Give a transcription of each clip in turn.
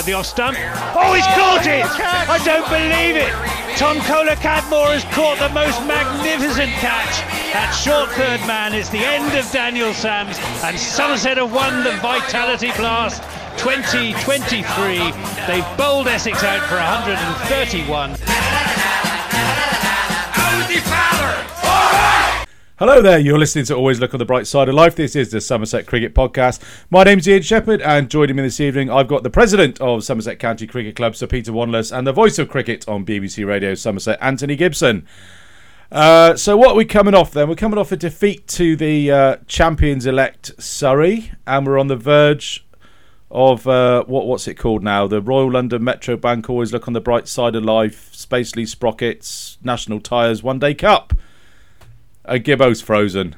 the off stump. Oh, he's caught it! I don't believe it! Tom Kohler-Cadmore has caught the most magnificent catch. That short third man is the end of Daniel Sams, and Somerset have won the Vitality Blast 2023. They've bowled Essex out for 131. Hello there, you're listening to Always Look on the Bright Side of Life. This is the Somerset Cricket Podcast. My name's Ian Shepherd, and joining me this evening, I've got the president of Somerset County Cricket Club, Sir Peter Wanless, and the voice of cricket on BBC Radio Somerset, Anthony Gibson. Uh, so, what are we coming off then? We're coming off a defeat to the uh, champions elect Surrey, and we're on the verge of uh, what what's it called now? The Royal London Metro Bank Always Look on the Bright Side of Life, Spacely Sprockets, National Tyres One Day Cup. And Gibbo's frozen.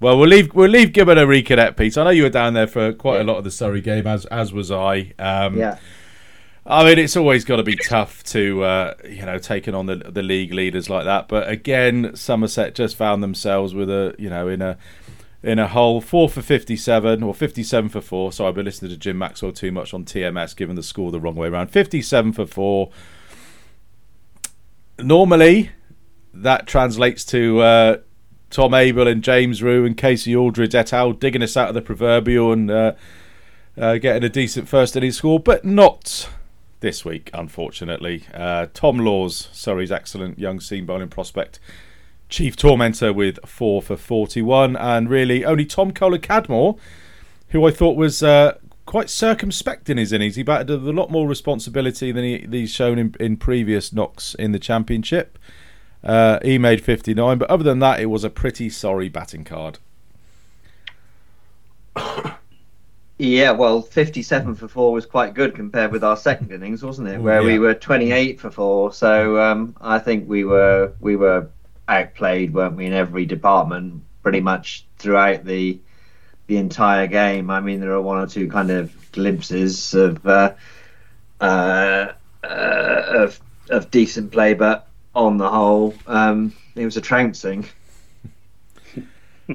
Well, we'll leave we'll leave Gibbo to reconnect, Pete. I know you were down there for quite yeah. a lot of the Surrey game, as as was I. Um, yeah. I mean, it's always got to be tough to uh, you know taking on the the league leaders like that. But again, Somerset just found themselves with a you know in a in a hole four for fifty seven or fifty seven for four. So I've been listening to Jim Maxwell too much on TMS, given the score the wrong way around. Fifty seven for four. Normally, that translates to uh, Tom Abell and James Rew and Kasey Aldridge et al. digging us out of the proverbial and uh, uh, getting a decent first inning score, but not this week, unfortunately. Uh, Tom Lawes, Surrey's excellent young seam bowling prospect, chief tormentor with four for 41, and really only Tom Kohler-Cadmore, who I thought was uh, quite circumspect in his innings. He batted a lot more responsibility than he, he's shown in, in previous knocks in the championship. Uh, he made 59, but other than that, it was a pretty sorry batting card. Yeah, well, 57 for four was quite good compared with our second innings, wasn't it? Where yeah. we were 28 for four. So um, I think we were we were outplayed, weren't we, in every department, pretty much throughout the the entire game. I mean, there are one or two kind of glimpses of uh, uh, uh, of of decent play, but on the whole, um, it was a trouncing.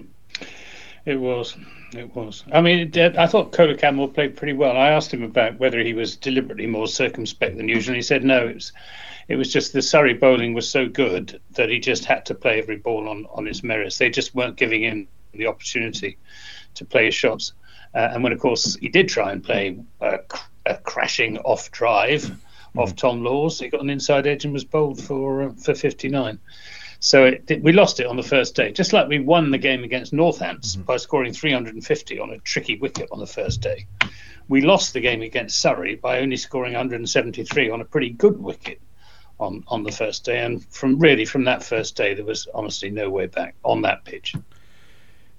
it was. It was. I mean, I thought Kohler-Cadmore played pretty well. I asked him about whether he was deliberately more circumspect than usual. He said no. It was, it was just the Surrey bowling was so good that he just had to play every ball on, on its merits. They just weren't giving him the opportunity to play his shots. Uh, and when, of course, he did try and play a, a crashing off drive, off Tom Lawes. He got an inside edge and was bowled for uh, for 59. So it, we lost it on the first day, just like we won the game against Northants mm-hmm. by scoring 350 on a tricky wicket on the first day. We lost the game against Surrey by only scoring 173 on a pretty good wicket on, on the first day. And from really from that first day, there was honestly no way back on that pitch.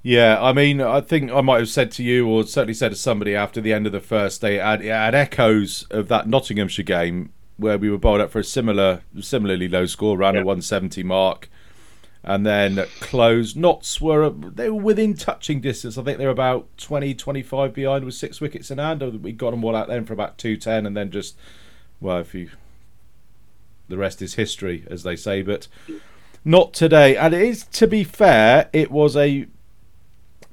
Yeah, I mean, I think I might have said to you, or certainly said to somebody after the end of the first day, it had, it had echoes of that Nottinghamshire game where we were bowled up for a similar, similarly low score, around yeah. a 170 mark, and then closed. Notts were they were within touching distance. I think they were about 20, 25 behind with six wickets in hand. We got them all out then for about 210, and then just well, if you the rest is history, as they say, but not today. And it is, to be fair, it was a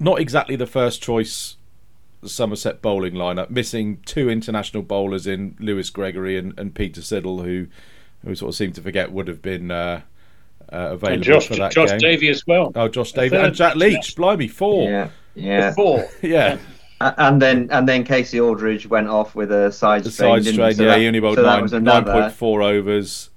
not exactly the first choice Somerset bowling lineup, missing two international bowlers in Lewis Gregory and, and Peter Siddle, who who sort of seem to forget would have been uh, uh, available and Josh, for that Josh game. Davey as well. Oh, Josh Davey and Jack Leach, blimey, four. Yeah, yeah, four. yeah. And then and then Kasey Aldridge went off with a side strain. Side strain, so yeah. That, he only bowled so nine, nine point four overs.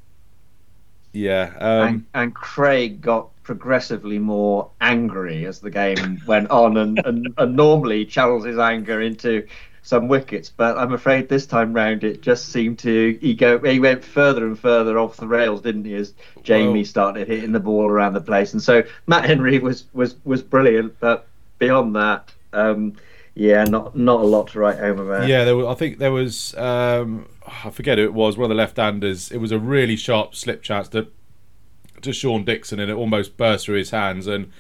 Yeah, um, and, and Craig got progressively more angry as the game went on, and, and, and normally channels his anger into some wickets. But I'm afraid this time round it just seemed to he go he went further and further off the rails, didn't he? As Jamie started hitting the ball around the place, and so Matt Henry was was was brilliant. But beyond that. Um, yeah, not not a lot to write home about. Yeah, there was, I think there was um, I forget who it was, one of the left-handers. It was a really sharp slip chance that to Sean Dickson and it almost burst through his hands. And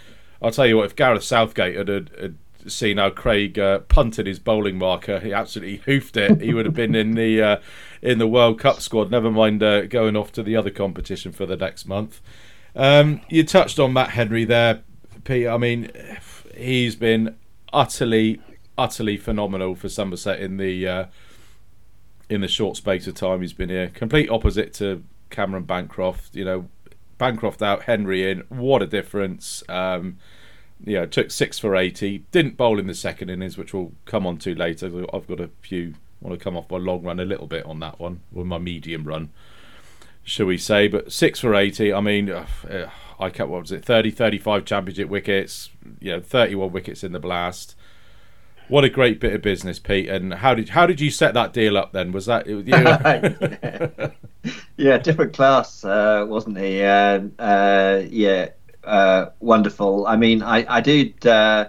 I'll tell you what, if Gareth Southgate had, had, had seen how Craig uh, punted his bowling marker, he absolutely hoofed it. He would have been in the uh, in the World Cup squad. Never mind uh, going off to the other competition for the next month. Um, you touched on Matt Henry there, Pete. I mean, he's been utterly, utterly phenomenal for Somerset in the uh, in the short space of time he's been here. Complete opposite to Cameron Bancroft. You know, Bancroft out, Henry in. What a difference! Um, yeah, took six for eighty. Didn't bowl in the second innings, which we'll come on to later. I've got a few. Want to come off my long run a little bit on that one, or my medium run, shall we say? But six for eighty. I mean, uh, I kept what was it, 30, 35 championship wickets. You know, thirty-one wickets in the blast. What a great bit of business, Pete. And how did how did you set that deal up? Then was that you? yeah. yeah, different class, uh, wasn't he? Uh, uh, yeah, uh, wonderful. I mean, I I did uh,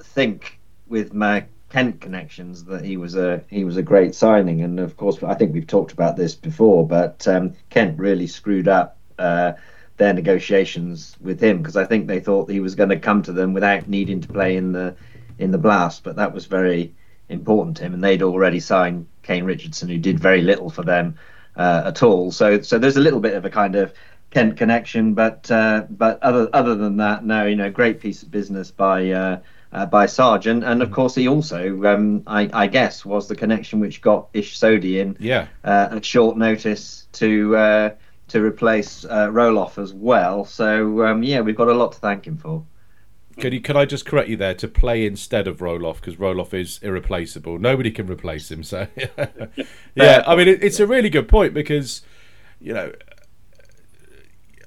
think with my Kent connections that he was a he was a great signing, and of course, I think we've talked about this before. But um, Kent really screwed up uh, their negotiations with him because I think they thought he was going to come to them without needing to play in the in the blast, but that was very important to him, and they'd already signed Kane Richardson, who did very little for them uh, at all. So, so there's a little bit of a kind of Kent connection, but uh, but other other than that, no, you know, great piece of business by uh, uh, by Sargent, and and of course he also, um, I, I, guess, was the connection which got Ish Sodhi in yeah. Uh, at short notice to uh, to replace Roelof as well. So um, yeah, we've got a lot to thank him for. Can you? Can I just correct you there to play instead of Roelof because Roelof is irreplaceable. Nobody can replace him. So, yeah, I mean, it, it's a really good point because, you know,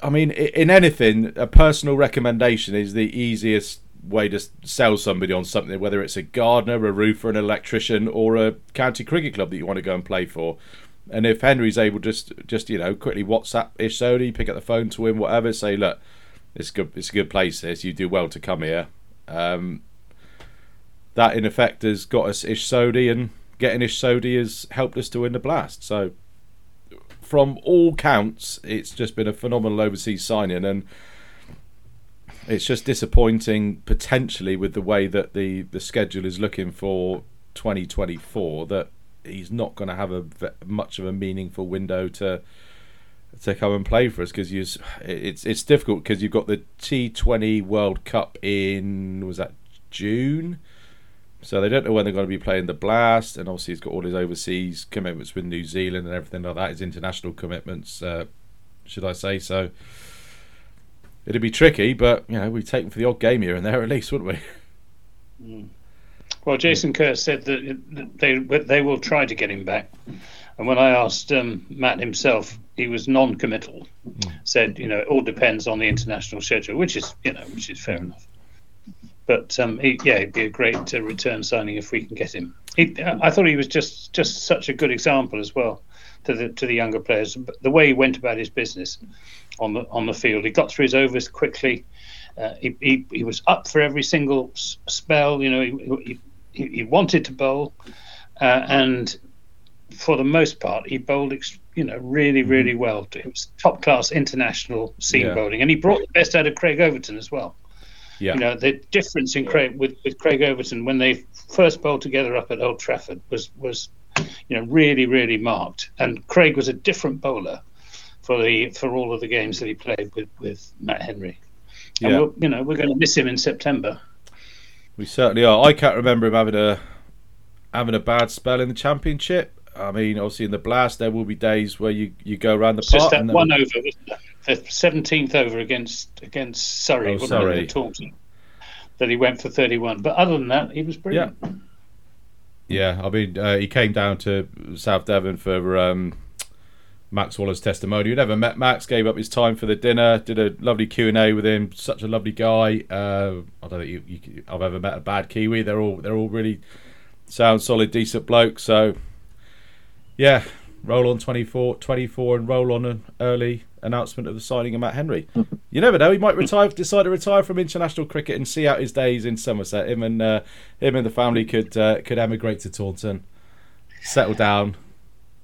I mean, in anything, a personal recommendation is the easiest way to sell somebody on something, whether it's a gardener, a roofer, an electrician, or a county cricket club that you want to go and play for. And if Henry's able just just you know quickly WhatsApp Ish Sodhi, pick up the phone to him, whatever, say look it's good. It's a good place. This you do well to come here. Um, that in effect has got us Ish Sodhi, and getting Ish Sodhi has helped us to win the blast. So, from all counts, it's just been a phenomenal overseas signing, and it's just disappointing potentially with the way that the the schedule is looking for 2024 that he's not going to have a much of a meaningful window to to come and play for us because it's it's difficult because you've got the T20 World Cup in was that June, so they don't know when they're going to be playing the Blast, and obviously he's got all his overseas commitments with New Zealand and everything like that. His international commitments, uh, should I say? So it'd be tricky, but you know we take him for the odd game here and there at least, wouldn't we? Mm. Well, Jason Kerr said that they they will try to get him back. And when I asked um, Matt himself, he was non-committal. Mm. Said, you know, it all depends on the international schedule, which is, you know, which is fair enough. But um, he, yeah, it'd be a great uh, return signing if we can get him. He, I thought he was just just such a good example as well to the to the younger players. The way he went about his business on the on the field, he got through his overs quickly. Uh, he, he, he was up for every single spell. You know, he, he, he wanted to bowl, uh, and for the most part, he bowled, you know, really, mm-hmm. really well. It was top class international seam yeah. bowling, and he brought the best out of Craig Overton as well. Yeah. You know, the difference in Craig with, with Craig Overton when they first bowled together up at Old Trafford was was, you know, really, really marked. And Craig was a different bowler for the for all of the games that he played with with Matt Henry. And yeah. you know, we're going to miss him in September. We certainly are. I can't remember him having a having a bad spell in the championship. I mean, obviously in the blast there will be days where you, you go around the park. Just that one over, the seventeenth over against against Surrey, oh, Surrey. Taunton, that he went for thirty one. But other than that, he was brilliant. Yeah, yeah. I mean, uh, he came down to South Devon for um, Max Waller's testimonial. Never met Max. Gave up his time for the dinner. Did a lovely Q and A with him. Such a lovely guy. Uh, I don't think you, you, I've ever met a bad Kiwi. They're all they're all really sound solid, decent blokes. So yeah, roll on 24, 24 and roll on an early announcement of the signing of Matt Henry. you never know; he might retire, decide to retire from international cricket and see out his days in Somerset. Him and uh, him and the family could uh, could emigrate to Taunton, settle down.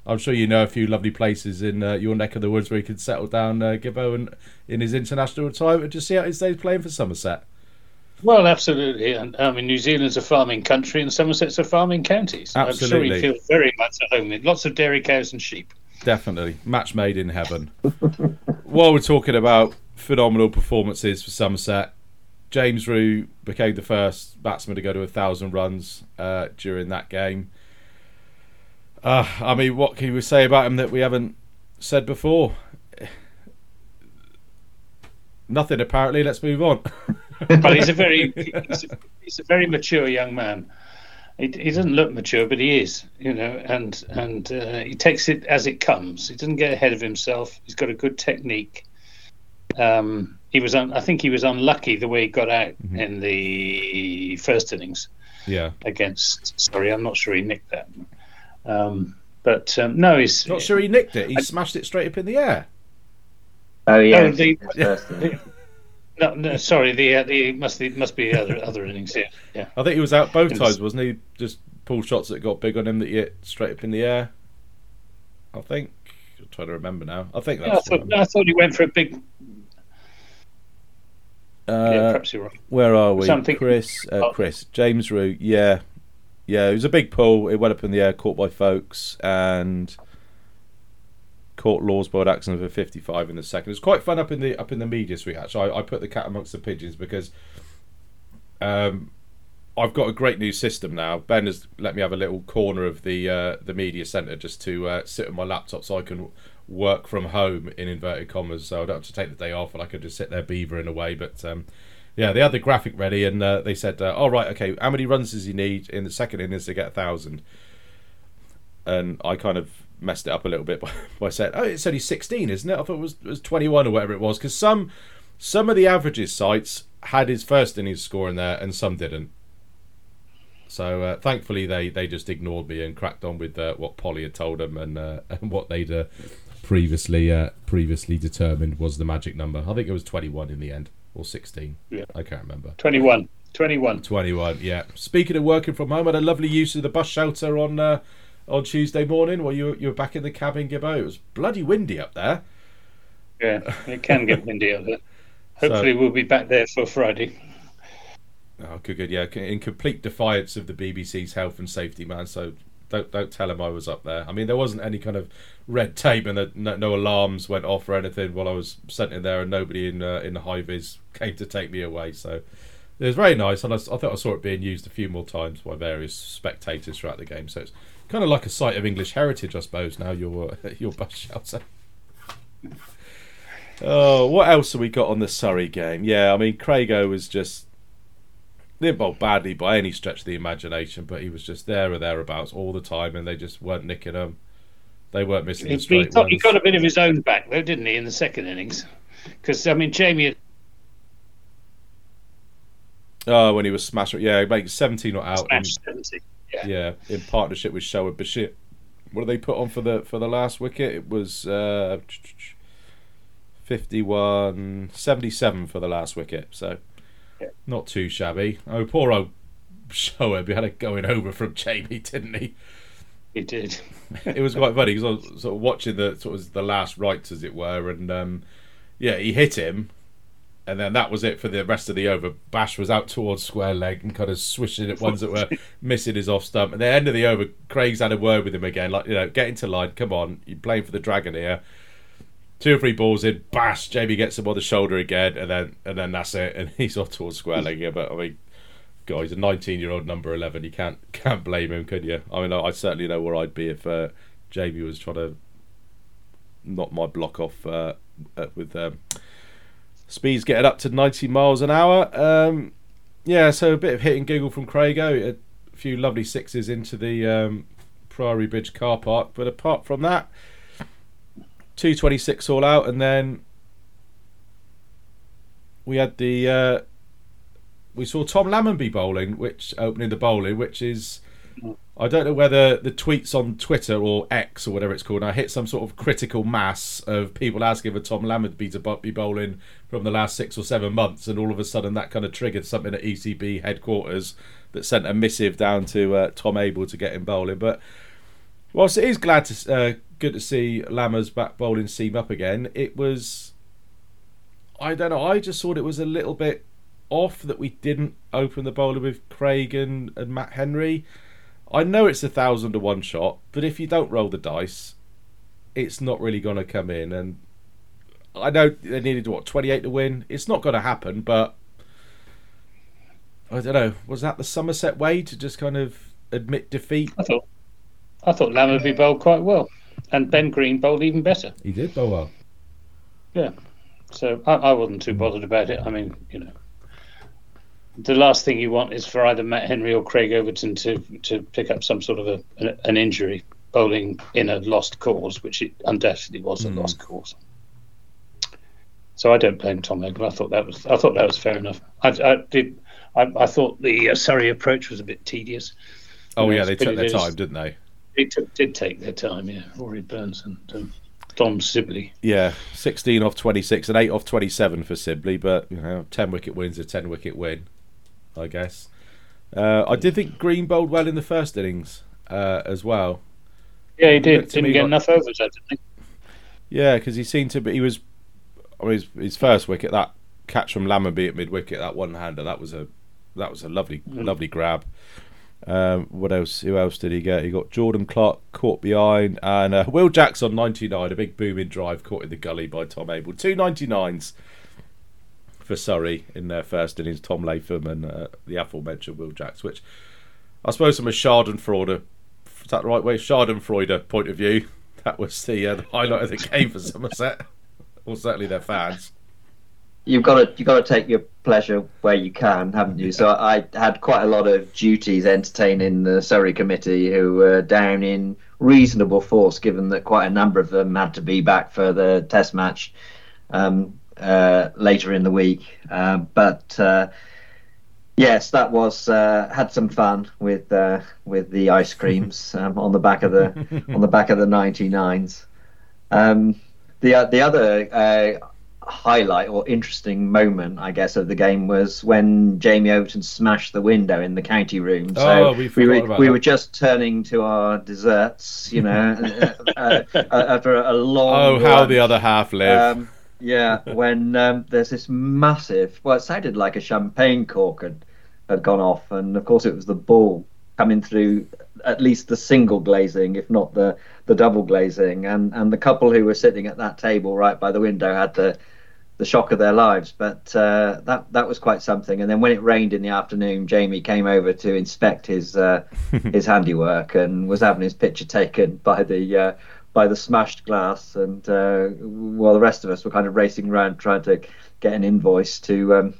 I'm sure you know a few lovely places in uh, your neck of the woods where he could settle down, uh, Gibbo, and in his international retirement, just see out his days playing for Somerset. Well, absolutely. And I mean, New Zealand's a farming country and Somerset's a farming county. So absolutely. I'm sure he feels very much at home lots of dairy cows and sheep. Definitely. Match made in heaven. While we're talking about phenomenal performances for Somerset, James Rew became the first batsman to go to a thousand runs uh, during that game. Uh, I mean, what can we say about him that we haven't said before? Nothing apparently. Let's move on. but he's a very he's a, he's a very mature young man. He, he doesn't look mature, but he is, you know, and and uh, he takes it as it comes. He doesn't get ahead of himself. He's got a good technique. Um, he was, un- I think, he was unlucky the way he got out mm-hmm. in the first innings. Yeah. Against, sorry, I'm not sure he nicked that. Um, but um, no, he's not sure he nicked it. He I, smashed it straight up in the air. Oh yeah. Oh, the, the, no, no, sorry. The uh, the must be must be other other innings. Yeah, yeah. I think he was out both times, wasn't he? Just pull shots that got big on him that hit straight up in the air. I think. I'm trying to remember now. I think that's. Yeah, I, thought, I thought he went for a big. Uh, yeah, perhaps you're right. Where are we? Something... Chris, uh, oh. Chris, James Root. Yeah, yeah. It was a big pull. It went up in the air, caught by Foakes, and caught Lawes by Axon for 55 in the second. It was quite fun up in the up in the media suite. Actually, I, I put the cat amongst the pigeons because um, I've got a great new system now. Ben has let me have a little corner of the uh, the media centre just to uh, sit on my laptop so I can work from home in inverted commas. So I don't have to take the day off and I can just sit there beavering away. But um, yeah, they had the graphic ready and uh, they said, uh, "All right, okay, how many runs does he need in the second innings to get a thousand? And I kind of messed it up a little bit by, by saying, "Oh, it's only 16, isn't it? I thought it was, it was 21 or whatever it was." Because some some of the averages sites had his first innings score in there, and some didn't. So uh, thankfully, they, they just ignored me and cracked on with uh, what Polly had told them and uh, and what they'd uh, previously uh, previously determined was the magic number. I think it was 21 in the end or 16. Yeah, I can't remember. 21. 21. 21. Yeah. Speaking of working from home, I had a lovely use of the bus shelter on uh, on Tuesday morning while you you were back in the cabin, Gibbo. It was bloody windy up there. Yeah, it can get windy up there. Hopefully, so, we'll be back there for Friday. Oh, good, good. Yeah, in complete defiance of the BBC's health and safety man. So don't don't tell him I was up there. I mean, there wasn't any kind of red tape and the, no, no, alarms went off or anything while I was sent in there, and nobody in uh, in the high vis came to take me away. So it was very nice, and I, I thought I saw it being used a few more times by various spectators throughout the game. So it's kind of like a site of English heritage, I suppose. Now your uh, your bus shelter. oh, what else have we got on the Surrey game? Yeah, I mean, Craigo was just didn't bowl badly by any stretch of the imagination, but he was just there or thereabouts all the time, and they just weren't nicking him. They weren't missing. He, he, got, he got a bit of his own back though, didn't he, in the second innings? Because I mean, Jamie. Oh, when he was smashed, yeah, he seventeen not out. 70. Yeah. yeah, in partnership with Shoaib Bashir. What did they put on for the for the last wicket? It was uh, 51, 77 for the last wicket. So yeah. not too shabby. Oh, poor old Shoaib, he had it going over from Jamie, didn't he? He did. it was quite funny because I was sort of watching the sort of the last rights, as it were, and um, yeah, he hit him, and then that was it for the rest of the over. Bash was out towards square leg and kind of swishing at ones that were missing his off stump. At the end of the over, Craig's had a word with him again, like you know, get into line, come on, you're playing for the Dragon here. Two or three balls in, bash. Jamie gets him on the shoulder again, and then and then that's it, and he's off towards square leg here. But I mean, God, he's a 19 year old number 11. You can't can't blame him, could you? I mean, I certainly know where I'd be if uh, Jamie was trying to knock my block off uh, with. Um, Speeds getting up to 90 miles an hour. Um, yeah, so a bit of hit and giggle from Craigo. A few lovely sixes into the um, Priory Bridge car park. But apart from that, 226 all out. And then we had the. Uh, we saw Tom Lammonby bowling, which opening the bowling, which is I don't know whether the tweets on Twitter or X or whatever it's called now hit some sort of critical mass of people asking for Tom Lammonby to be bowling from the last six or seven months, and all of a sudden that kind of triggered something at ECB headquarters that sent a missive down to uh, Tom Abell to get him bowling. But whilst it is glad to uh, good to see Lammer's back bowling seam up again, it was I don't know. I just thought it was a little bit off that we didn't open the bowler with Craig and, and Matt Henry. I know it's a thousand to one shot, but if you don't roll the dice, it's not really going to come in. And I know they needed what twenty eight to win. It's not going to happen, but I don't know. Was that the Somerset way to just kind of admit defeat? I thought, I thought Lammonby bowled quite well, and Ben Green bowled even better. He did bowl well. Yeah, so I, I wasn't too bothered about it. I mean, you know, the last thing you want is for either Matt Henry or Craig Overton to to pick up some sort of a, an injury bowling in a lost cause, which it undoubtedly was a Mm. lost cause. So I don't blame Tom Abell. I thought that was I thought that was fair enough. I, I did. I, I thought the uh, Surrey approach was a bit tedious. Oh Yeah, they took their time, didn't they? They took, did take their time. Yeah, Rory Burns and um, Dom Sibley. Yeah, 16 off 26 and 8 off 27 for Sibley, but you know, 10 wicket wins a 10 wicket win, I guess. Uh, I did think Green bowled well in the first innings uh, as well. Yeah, he did. Looked to me Didn't get like- enough overs, I didn't think. Yeah, because he seemed to be. He was. I mean, his, his first wicket, that catch from Lammonby at mid wicket, that one hander, that was a that was a lovely Mm. lovely grab. Um, what else? Who else did he get? He got Jordan Clark caught behind, and uh, Will Jackson ninety nine, a big booming drive caught in the gully by Tom Abell. Two ninety nines for Surrey in their first innings. Tom Latham and uh, the aforementioned Will Jacks, which I suppose from a Schadenfreude, is that the right way? Schadenfreude point of view, that was the, uh, the highlight of the game for Somerset, or certainly their fans. You've got to you've got to take your pleasure where you can, haven't you? So I had quite a lot of duties entertaining the Surrey committee, who were down in reasonable force, given that quite a number of them had to be back for the Test match um, uh, later in the week. Uh, but uh, yes, that was uh, had some fun with uh, with the ice creams um, on the back of the on the back of the 99s. Um, the uh, the other uh, highlight or interesting moment, I guess, of the game was when Jamie Overton smashed the window in the county room. So Oh, we we were we were just turning to our desserts, you know, uh, uh, after a long. Oh, how the other half live. Um, yeah, when um, there's this massive, well, it sounded like a champagne cork had, had gone off, and of course it was the ball coming through at least the single glazing, if not the, the double glazing, and, and the couple who were sitting at that table right by the window had the the shock of their lives. But uh, that that was quite something. And then when it rained in the afternoon, Jamie came over to inspect his uh, his handiwork and was having his picture taken by the uh, by the smashed glass. And uh, while the rest of us were kind of racing around trying to get an invoice to um,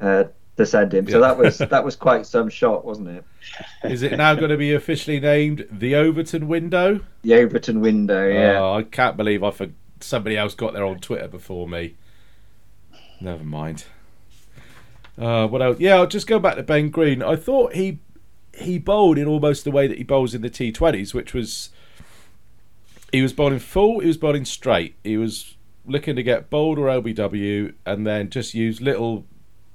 uh, to send him. So Yeah. that was that was quite some shot, wasn't it? Is it now going to be officially named the Overton window? The Overton window, yeah. Oh, I can't believe I for somebody else got there on Twitter before me. Never mind. Uh, what else? Yeah, I'll just go back to Ben Green. I thought he he bowled in almost the way that he bowls in the T20s, which was he was bowling full, he was bowling straight. He was looking to get bowled or LBW, and then just use little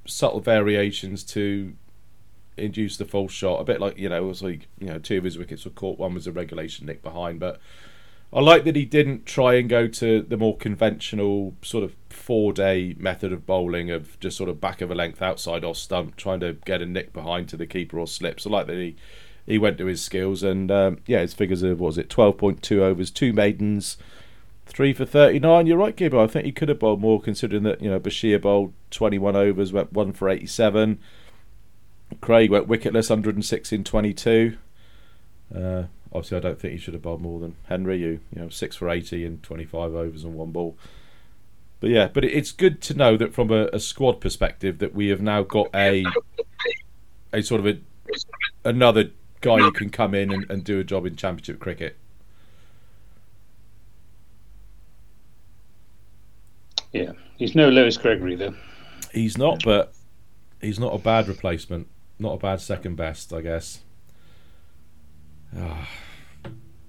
subtle variations to induce the false shot. A bit like you know, it was like you know, two of his wickets were caught, one was a regulation nick behind, but. I like that he didn't try and go to the more conventional sort of four day method of bowling of just sort of back of a length outside off stump, trying to get a nick behind to the keeper or slips. I like that he he went to his skills and um, yeah, his figures of what was it, twelve point two overs, two maidens, three for thirty nine. You're right, Gibbo. I think he could have bowled more considering that you know Bashir bowled twenty one overs, went one for eighty seven. Craig went wicketless, hundred and six in twenty two. Uh, obviously, I don't think he should have bowled more than Henry. You, you know, six for eighty in twenty-five overs and one ball. But yeah, but it's good to know that from a, a squad perspective that we have now got a a sort of a another guy who can come in and, and do a job in Championship cricket. Yeah, he's no Lewis Gregory though. He's not, but he's not a bad replacement. Not a bad second best, I guess. Ah,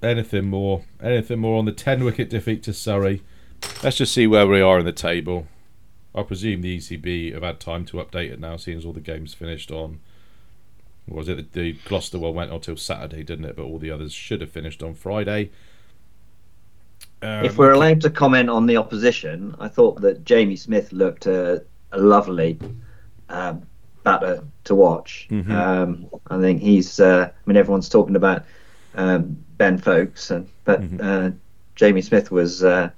anything more? Anything more on the ten wicket defeat to Surrey? Let's just see where we are in the table. I presume the ECB have had time to update it now, seeing as all the games finished on. Was it the Gloucester one went until Saturday, didn't it? But all the others should have finished on Friday. Um, if we're allowed to comment on the opposition, I thought that Jamie Smith looked uh, a lovely um, batter to watch. Mhm. Um, I think he's. Uh, I mean, everyone's talking about um, Ben Foakes, and but Mhm. uh, Jamie Smith was. Uh,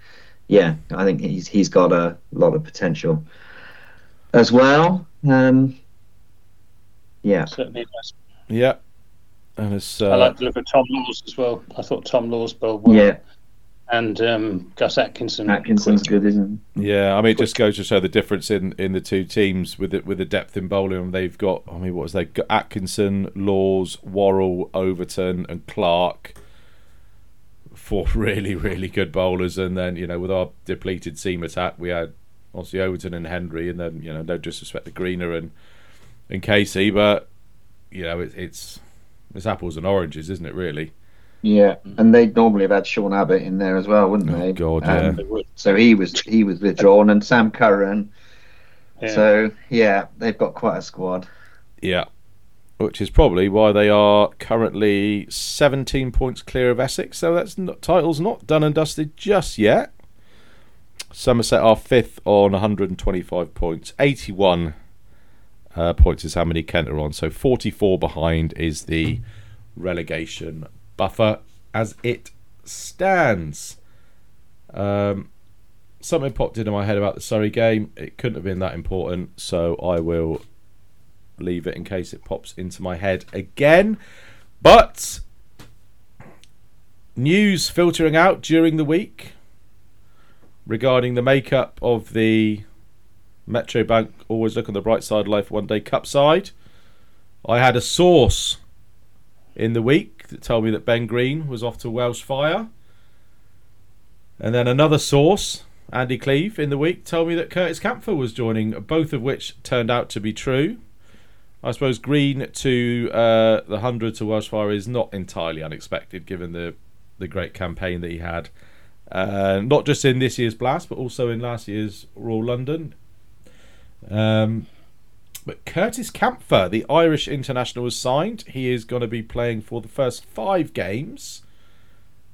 yeah, I think he's he's got a lot of potential as well. Um, yeah, Certainly has. Yeah. And it's, uh, I like to look at Tom Lawes as well. I thought Tom Lawes bowled well. Yeah, And um, Gus Atkinson. Atkinson's good, isn't Yeah, I mean, it just goes to show the difference in, in the two teams with the, with the depth in bowling. They've got, I mean, what was they? Atkinson, Lawes, Worrall, Overton, and Clark. Four really, really good bowlers, and then you know, with our depleted seam attack, we had obviously Overton and Henry, and then you know, no disrespect to Greener and and Kasey, but you know, it, it's it's apples and oranges, isn't it? Really? Yeah, and they'd normally have had Sean Abbott in there as well, wouldn't Oh, they? God, Um, They. So he was he was withdrawn, and Sam Curran. Yeah. So yeah, they've got quite a squad. Yeah. Which is probably why they are currently 17 points clear of Essex. So that's not, title's not done and dusted just yet. Somerset are fifth on 125 points. 81 uh, points is how many Kent are on. So 44 behind is the relegation buffer as it stands. Um, something popped into my head about the Surrey game. It couldn't have been that important, so I will leave it in case it pops into my head again. But news filtering out during the week regarding the makeup of the Metro Bank Always Look on the Bright Side of Life One Day Cup side. I had a source in the week that told me that Ben Green was off to Welsh Fire. And then another source, Andy Cleve, in the week told me that Curtis Campher was joining, both of which turned out to be true. I suppose Green to uh, the 100 to Welsh Fire is not entirely unexpected given the, the great campaign that he had. Uh, not just in this year's Blast, but also in last year's Royal London. Um, but Curtis Campher, the Irish international, was signed. He is going to be playing for the first five games,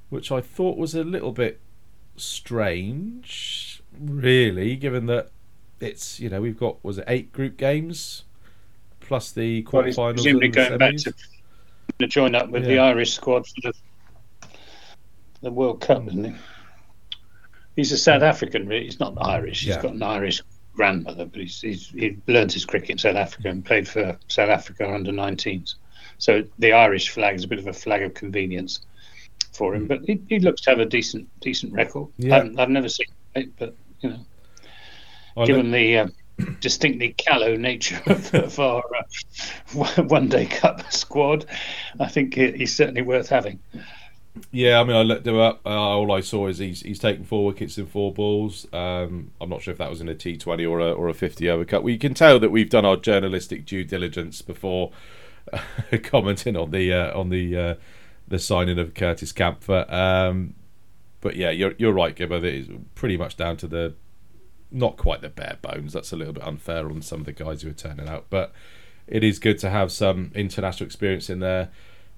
which I thought was a little bit strange, really, given that it's you know we've got was it eight group games plus the Well, he's quarterfinals presumably and the going back to, to join up with the Irish squad for the, the World Cup, isn't he? He's a South African, really. He's not Irish. He's Yeah. got an Irish grandmother, but he's, he's he learned his cricket in South Africa and played for South Africa under 19s. So the Irish flag is a bit of a flag of convenience for him, but he, he looks to have a decent decent record. Yeah. I've, I've never seen it, but you know, I given the uh, distinctly callow nature of, of our uh, one day cup squad, I think he's certainly worth having. Yeah, I mean, I looked him up. Uh, all I saw is he's he's taken four wickets in four balls. Um, I'm not sure if that was in a T20 or a or a 50 over cut. We can tell that we've done our journalistic due diligence before commenting on the uh, on the uh, the signing of Curtis Campher. Um, but yeah, you're you're right, Gibbo. That is pretty much down to the not quite the bare bones. That's a little bit unfair on some of the guys who are turning out, but it is good to have some international experience in there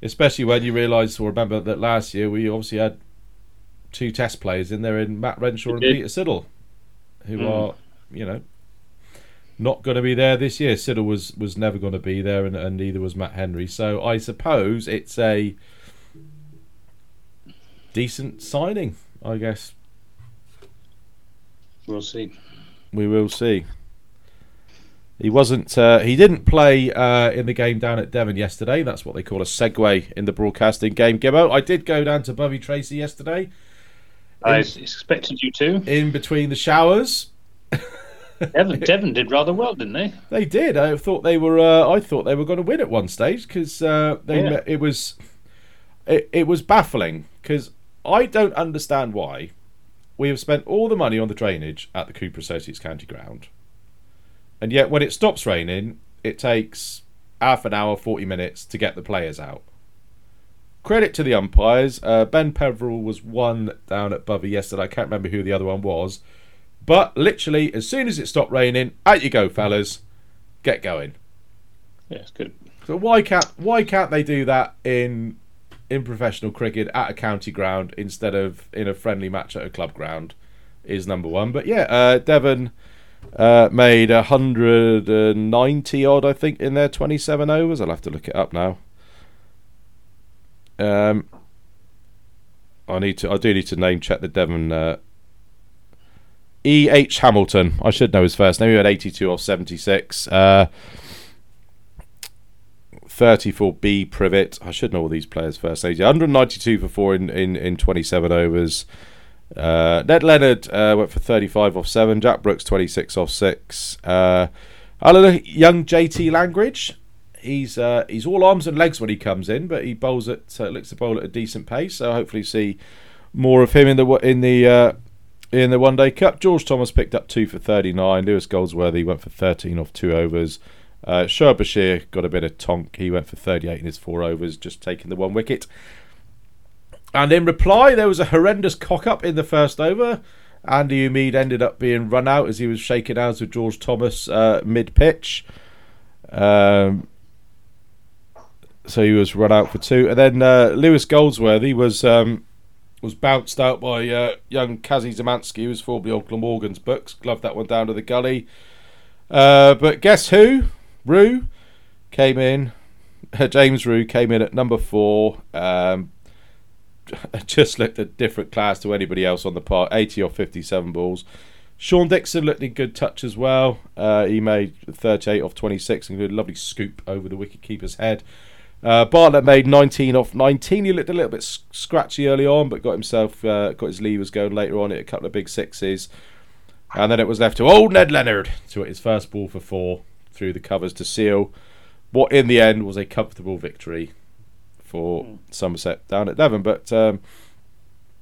especially when you realise or remember that last year we obviously had two test players in there in Matt Renshaw and. Peter Siddle, who Mm. are, you know, not going to be there this year. Siddle was, was never going to be there, and, and neither was Matt Henry. So I suppose it's a decent signing, I guess. We'll see. We will see. He wasn't. Uh, he didn't play uh, in the game down at Devon yesterday. That's what they call a segue in the broadcasting game. Gibbo, I did go down to Bovey Tracey yesterday. I expected you to. in between the showers, Devon, Devon did rather well, didn't they? they did. I thought they were. Uh, I thought they were going to win at one stage because uh, they. Yeah. It was. It, it was baffling because I don't understand why we have spent all the money on the drainage at the Cooper Associates County Ground, and yet when it stops raining, it takes half an hour, forty minutes to get the players out. Credit to the umpires. Uh, ben Peverell was one down at Bovey yesterday. I can't remember who the other one was, but literally as soon as it stopped raining, out you go, fellas, get going. Yeah, it's good. So why can't why can't they do that in in professional cricket at a county ground instead of in a friendly match at a club ground? Is number one. But yeah, uh, Devon uh, made hundred and ninety odd, I think, in their twenty-seven overs. I'll have to look it up now. Um, I need to. I do need to name check the Devon. Uh, E. H. Hamilton. I should know his first name. He had eighty-two off seventy-six. Uh, 30 for B Privet. I should know all these players' first names. 192 for four in, in, in 27 overs. Uh, Ned Leonard uh, went for 35 off seven. Jack Brooks 26 off six. Uh, young JT Langridge. He's uh, he's all arms and legs when he comes in, but he bowls at uh, looks to bowl at a decent pace. So hopefully see more of him in the in the uh, in the One Day Cup. George Thomas picked up two for 39. Lewis Goldsworthy went for 13 off two overs. Uh, Bashir got a bit of tonk. He went for 38 in his four overs, just taking the one wicket. And in reply, there was a horrendous cock up in the first over. Andy Umeed ended up being run out as he was shaking hands with George Thomas uh, mid pitch. Um, so he was run out for two. And then uh, Lewis Goldsworthy was um, was bounced out by uh, young Kazi Zamansky, who was formerly on Glamorgan's books. Gloved that one down to the gully. Uh, but guess who? Rew came in. James Rew came in at number four. Um, just looked a different class to anybody else on the park. 80 or 57 balls. Sean Dickson looked in good touch as well. Uh, he made 38 off 26 and did a lovely scoop over the wicketkeeper's head. Uh, Bartlett made 19 off 19. He looked a little bit scratchy early on, but got himself uh, got his levers going later on. Hit a couple of big sixes, and then it was left to old Ned Leonard to hit his first ball for four through the covers to seal what in the end was a comfortable victory for mm. Somerset down at Devon. But um,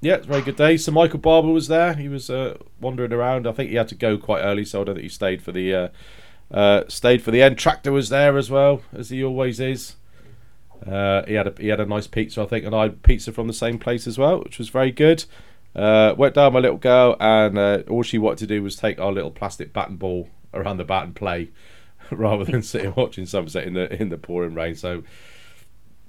yeah, it's a very good day. So Michael Barber was there. He was uh, wandering around. I think he had to go quite early, so I don't think he stayed for the uh, uh, stayed for the end. Tractor was there as well, as he always is. Uh, he had a he had a nice pizza, I think, and I had pizza from the same place as well, which was very good. Uh, went down my little girl, and uh, all she wanted to do was take our little plastic bat and ball around the bat and play, rather than sitting watching Somerset in the in the pouring rain. So,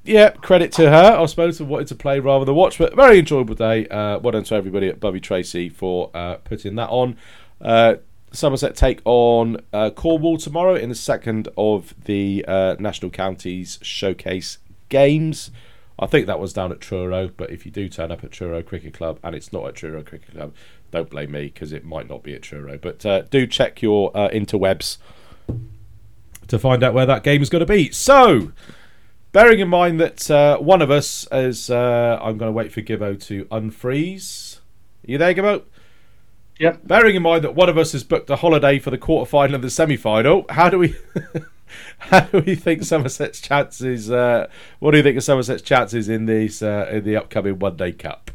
yeah, credit to her, I suppose, for wanting to play rather than watch. But very enjoyable day. Uh, well done to everybody at Bovey Tracey for uh, putting that on. Uh, Somerset take on uh, Cornwall tomorrow in the second of the uh, National Counties Showcase Games. I think that was down at Truro, but if you do turn up at Truro Cricket Club and it's not at Truro Cricket Club, don't blame me because it might not be at Truro. But uh, do check your uh, interwebs to find out where that game is going to be. So, bearing in mind that uh, one of us is, uh, I'm going to wait for Gibbo to unfreeze. Are you there, Gibbo? Yep. Bearing in mind that one of us has booked a holiday for the quarter final and the semi final, how do we how do we think Somerset's chances uh, what do you think of Somerset's chances in these uh, in the upcoming one day cup?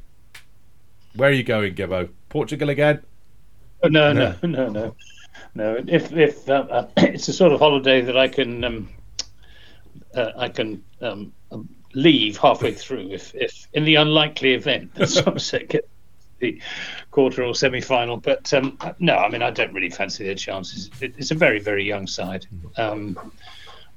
Where are you going, Gibbo? Portugal again? Oh, no, no, no, no, no. If if uh, uh it's a sort of holiday that I can um, uh, I can um, leave halfway through, if if in the unlikely event that Somerset get the quarter or semi final. But um, no, I mean, I don't really fancy their chances. It, it's a very, very young side. Um,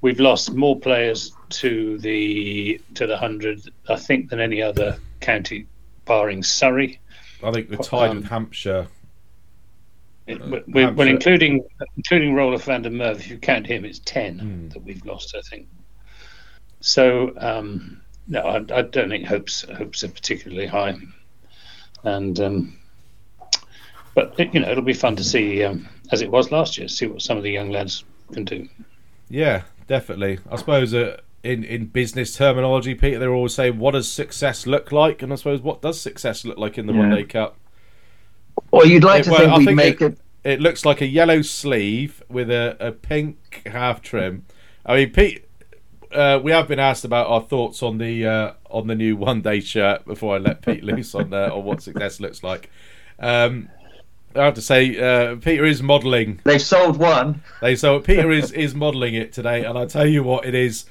we've lost more players to the to the hundred, I think, than any other county, barring Surrey. I think we're tied um, with Hampshire. It, uh, we're, well, including including Roelof van der Merwe, if you count him, it's ten mm. that we've lost, I think. So um, no, I, I, don't think hopes hopes are particularly high and um, but it, you know it'll be fun to see um, as it was last year, see what some of the young lads can do. Yeah, definitely. I suppose uh, in in business terminology, Peter, they're always saying, "What does success look like?" And I suppose, what does success look like in the yeah. One Day Cup? Well, you'd like it, to well, think we think make it, it, it. looks like a yellow sleeve with a, a pink half trim. I mean, Pete, uh, we have been asked about our thoughts on the uh, on the new one day shirt before I let Pete loose on uh, on what success looks like. Um, I have to say, uh, Peter is modelling. They've sold one. They so Peter is is modelling it today, and I tell you what, it is.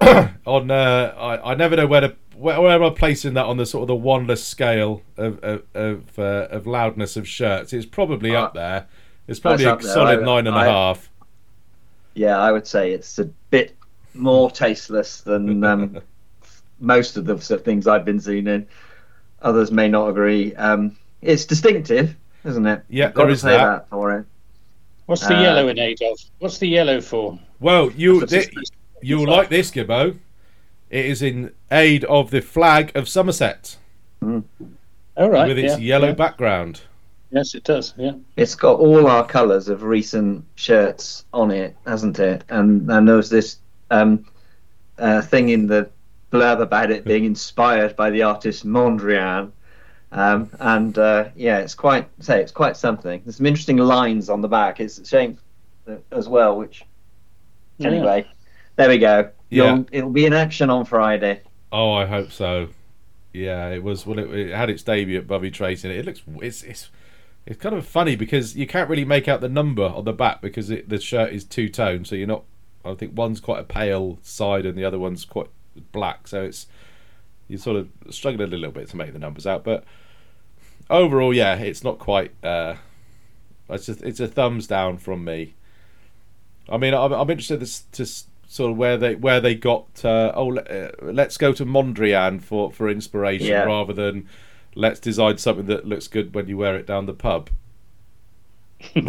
on uh, I, I never know where to where, where am I placing that on the sort of the Wanless scale of of of, uh, of loudness of shirts. It's probably up there. It's probably a solid I, nine and I, a half. Yeah, I would say it's a bit more tasteless than um, most of the things I've been seen in. Others may not agree. Um, it's distinctive, isn't it? Yeah, You've there is that. that. for it. What's the uh, yellow in aid of? What's the yellow for? Well, you you'll like this, Gibbo. It is in aid of the flag of Somerset. Mm. All right, with its yeah, yellow yeah. background. Yes, it does. Yeah, it's got all our colours of recent shirts on it, hasn't it? And and there was this um, uh, thing in the blurb about it being inspired by the artist Mondrian. Um, and uh, yeah, it's quite say it's quite something. There's some interesting lines on the back. It's a shame uh, as well. Which anyway, there we go. Yeah. You'll, it'll be in action on Friday. Oh, I hope so. Yeah, it was. Well, it, it had its debut at Bovey Tracey, and it looks it's it's it's kind of funny because you can't really make out the number on the back because it, the shirt is two tone, so you're not. I think one's quite a pale side and the other one's quite black, so it's you sort of struggling a little bit to make the numbers out. But overall, yeah, it's not quite. Uh, it's just it's a thumbs down from me. I mean, I'm, I'm interested to, to sort of where they where they got. Uh, oh, uh, let's go to Mondrian for for inspiration Yeah. rather than let's design something that looks good when you wear it down the pub.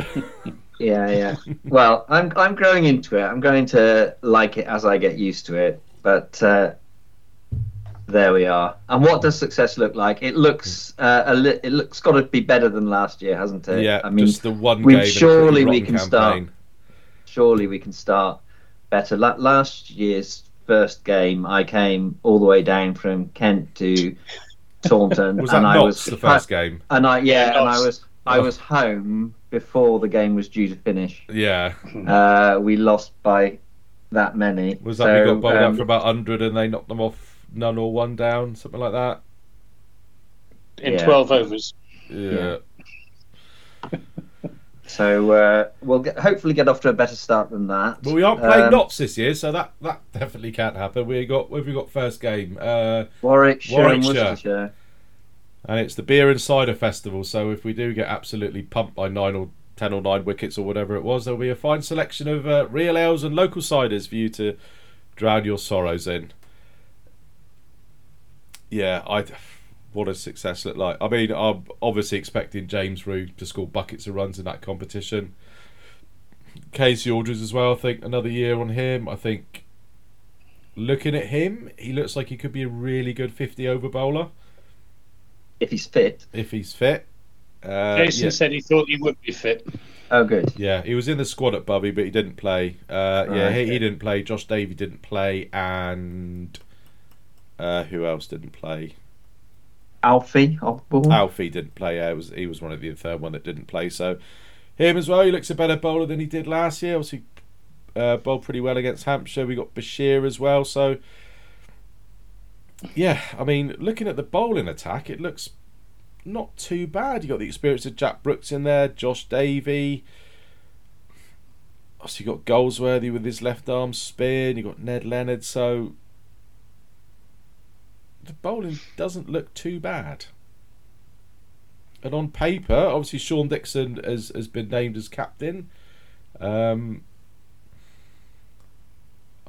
Yeah, yeah. well, I'm I'm growing into it. I'm going to like it as I get used to it. But uh, there we are. And what does success look like? It looks uh, a li- it looks got to be better than last year, hasn't it? yeah, I mean, just the one we- game. and a pretty surely we rotten can start. surely we can start better. La- last year's first game, I came all the way down from Kent to Taunton, Was that and I not was the first game? and I yeah, Yeah, and I was I was home before the game was due to finish. Yeah. Uh, we lost by that many. Was that so, we got bowled um, out for about hundred and they knocked them off none or one down, something like that? in Yeah. 12 overs. Yeah. So uh, we'll get, hopefully get off to a better start than that. Well, we aren't playing Um, Notts this year, so that, that definitely can't happen. We got what have we got first game, uh, Warwickshire, and Warwickshire. And it's the Beer and Cider Festival. So if we do get absolutely pumped by nine or ten or nine wickets or whatever it was, there'll be a fine selection of uh, real ales and local ciders for you to drown your sorrows in. Yeah, I. What does success look like? I mean, I'm obviously expecting James Rew to score buckets of runs in that competition. Kasey Aldridge as well. I think another year on him. I think looking at him, he looks like he could be a really good 50 over bowler If he's fit. if he's fit. Uh, Jason yeah, said he thought he would be fit. Oh, good. yeah, he was in the squad at Bovey, but he didn't play. Uh, yeah, Right, he, he didn't play. Josh Davey didn't play, and uh, who else didn't play? Alfie Ogborne. Alfie didn't play. Yeah, it was he was one of the third one that didn't play. So him as well. He looks a better bowler than he did last year. Obviously, uh, bowled pretty well against Hampshire. We got Bashir as well. So yeah, I mean, looking at the bowling attack, it looks not too bad. You got the experience of Jack Brooks in there, Josh Davey. Obviously, you got Goldsworthy with his left arm spin. You got Ned Leonard. So the bowling doesn't look too bad. And on paper, obviously Sean Dickson has, has been named as captain. Um,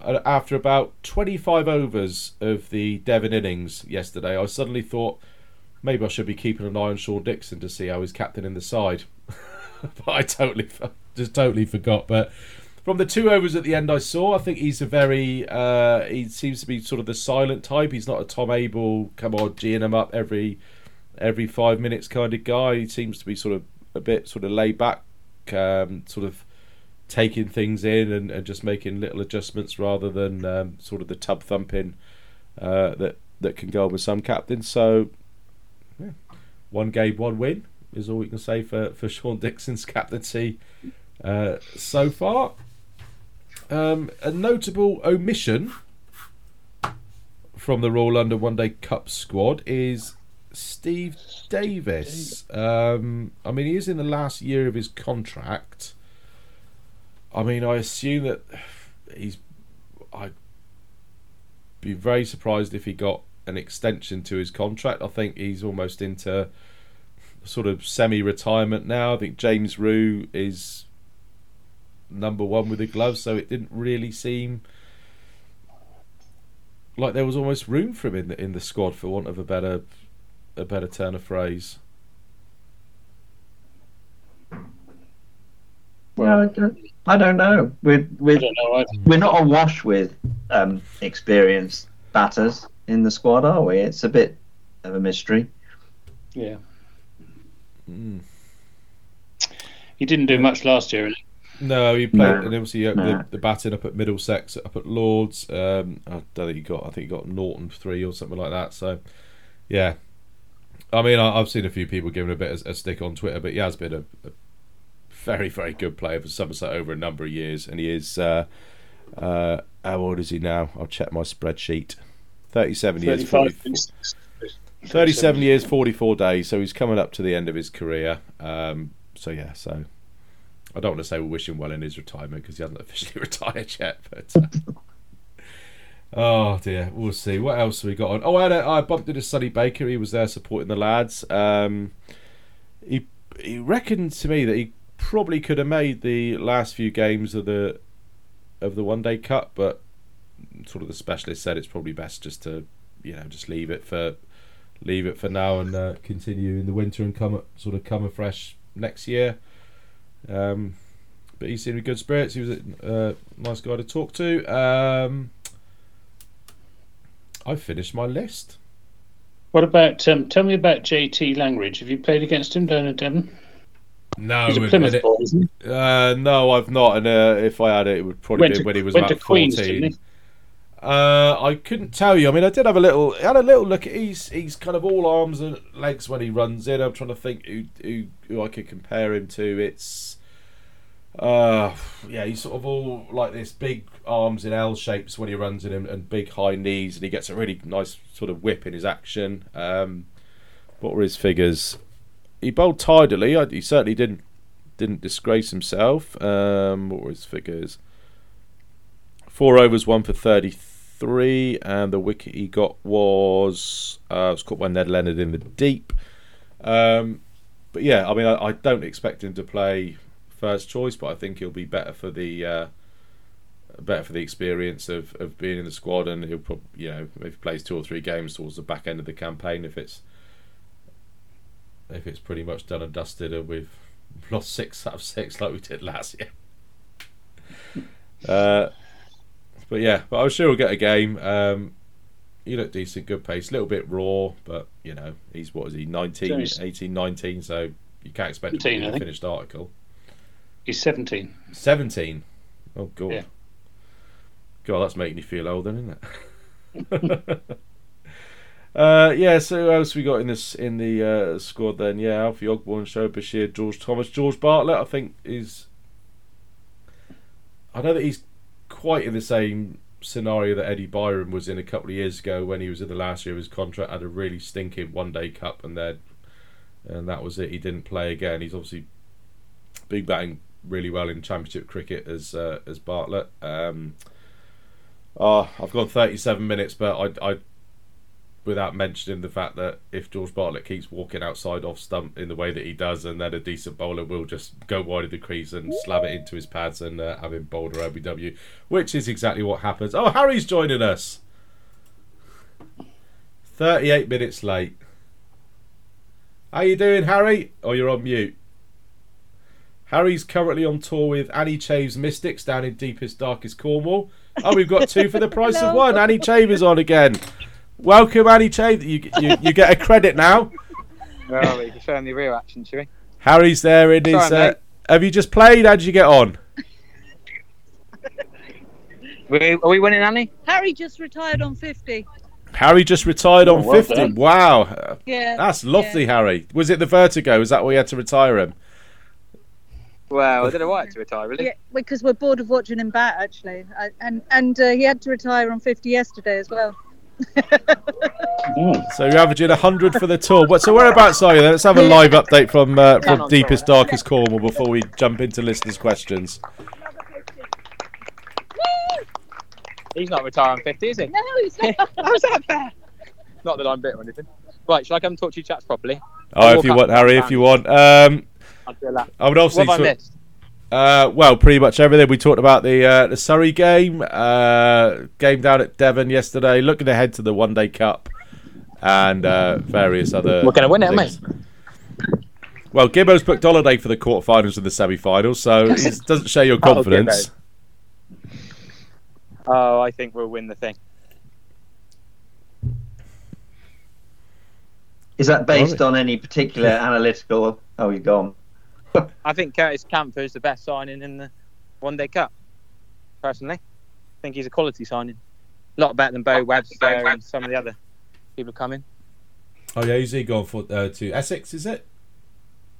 after about 25 overs of the Devon innings yesterday, I suddenly thought maybe I should be keeping an eye on Sean Dickson to see how he's captain in the side. but I totally just totally forgot. But from the two overs at the end I saw, I think he's a very uh, he seems to be sort of the silent type. He's not a Tom Abell, come on, geeing him up every every five minutes kind of guy. He seems to be sort of a bit sort of laid back, um, sort of taking things in and, and just making little adjustments rather than um, sort of the tub thumping uh, that that can go on with some captains. So yeah, one game, one win is all we can say for for Sean Dickson's captaincy uh, so far. Um, a notable omission from the Royal London One Day Cup squad is Steve Davies. Um, I mean, he is in the last year of his contract. I mean, I assume that he's. I'd be very surprised if he got an extension to his contract. I think he's almost into sort of semi-retirement now. I think James Rew is number one with the gloves, so it didn't really seem like there was almost room for him in the in the squad, for want of a better a better turn of phrase. Well, I don't, I don't know. We're we're, don't know. We're not awash with um, experienced batters in the squad, are we? It's a bit of a mystery. yeah, Mm. he didn't do much last year. Really. No, he played, No. and obviously uh, No. the, the batting up at Middlesex, up at Lords. Um, I don't think he got. I think he got Norton three or something like that. So, yeah. I mean, I, I've seen a few people giving a bit of a stick on Twitter, but he has been a, a very, very good player for Somerset over a number of years, and he is. Uh, uh, how old is he now? I'll check my spreadsheet. Thirty-seven years. 44 37 years, 44 days. So he's coming up to the end of his career. Um, so yeah, so I don't want to say we wish him well in his retirement because he hasn't officially retired yet. But uh, oh dear, we'll see. What else have we got on? Oh, I, had a, I bumped into Sonny Baker. He was there supporting the lads. Um, he he reckoned to me that he probably could have made the last few games of the of the one day cup, but sort of the specialist said it's probably best just to you know just leave it for leave it for now and uh, continue in the winter and come sort of come afresh next year. Um, but he seemed in good spirits. He was a uh, nice guy to talk to. Um, I finished my list. What about? Um, tell me about JT Langridge. Have you played against him down at Devon? No, He's a Plymouth it- boy, isn't he? uh, no, I've not. And uh, if I had it, it would probably Went be to- when he was about Queen's, fourteen. Uh, I couldn't tell you. I mean, I did have a little, I had a little look. At, he's he's kind of all arms and legs when he runs in. I'm trying to think who who, who I could compare him to. It's, uh, yeah, he's sort of all like this big arms in L shapes when he runs in and, and big high knees, and he gets a really nice sort of whip in his action. Um, what were his figures? He bowled tidily. He certainly didn't didn't disgrace himself. Um, what were his figures? Four overs, one for 33, and the wicket he got was uh, was caught by Ned Leonard in the deep. Um, but yeah, I mean, I, I don't expect him to play first choice, but I think he'll be better for the uh, better for the experience of, of being in the squad, and he'll probably you know if he plays two or three games towards the back end of the campaign, if it's if it's pretty much done and dusted, and we've lost six out of six like we did last year. Uh, but yeah, but I'm sure we'll get a game. Um, he looked decent, good pace, a little bit raw, but you know, he's what is he, 19, Jones. 18, 19, so you can't expect him to 17, be I a think. finished article. He's 17. 17. Oh, God. Yeah. God, that's making you feel old, then, isn't it? uh, yeah, so who else we got in this in the uh, squad then? Yeah, Alfie Ogborne, Shoaib Bashir, George Thomas, George Bartlett. I think is. I know that he's quite in the same scenario that Eddie Byrom was in a couple of years ago when he was in the last year of his contract, had a really stinking one day cup, and then and that was it. He didn't play again. He's obviously big batting really well in Championship cricket as uh, as Bartlett. Um, oh, I've gone 37 minutes, but I, I, without mentioning the fact that if George Bartlett keeps walking outside off stump in the way that he does, and then a decent bowler will just go wide of the crease and slam it into his pads and uh, have him bowled or OBW, which is exactly what happens. Oh, Harry's joining us. 38 minutes late. How you doing, Harry? Oh, you're on mute. Harry's currently on tour with Annie Chave's Mystics down in deepest, darkest Cornwall. Oh, we've got two for the price of one. Annie Chave is on again. Welcome, Annie Chave. You, you, you get a credit now. Where are we? Confirm the real action, shall we? Harry's there in his. Sorry, Uh, have you just played? How did you get on? we are we winning, Annie? Harry just retired on 50. Harry just retired on Oh, well 50. done. Wow. Yeah. That's lofty, Harry. Was it the vertigo? Is that why you had to retire him? Well, I don't know why I had to retire, really. Yeah, because we're bored of watching him bat, actually. I, and and uh, he had to retire on 50 yesterday as well. Oh, So you're averaging 100 for the tour. What, so whereabouts are you then? Let's have a live update from uh, from deepest, tour. darkest Cornwall before we jump into listeners' questions. He's not retiring 50, is he? No, he's not. How's that fair? Not that I'm bitter or anything. Right, shall I come talk to you chats properly? Oh, if you want, Harry, if you want. Um, I'll do a lap. I would also. What have I missed? Uh, well, pretty much everything. We talked about the uh, the Surrey game, uh, game down at Devon yesterday. Looking ahead to the One Day Cup and uh, various other. We're gonna win it, things. Well, Gibbo's booked holiday for the quarterfinals and the semi-finals, so it doesn't show your Oh, confidence. Oh, I think we'll win the thing. Is that based on any particular analytical? Oh, you're gone. I think Curtis Campher is the best signing in the one day cup. Personally, I think he's a quality signing. A lot better than Beau Webster and some of the other people coming. Oh yeah, who's he gone for uh, to Essex? Is it?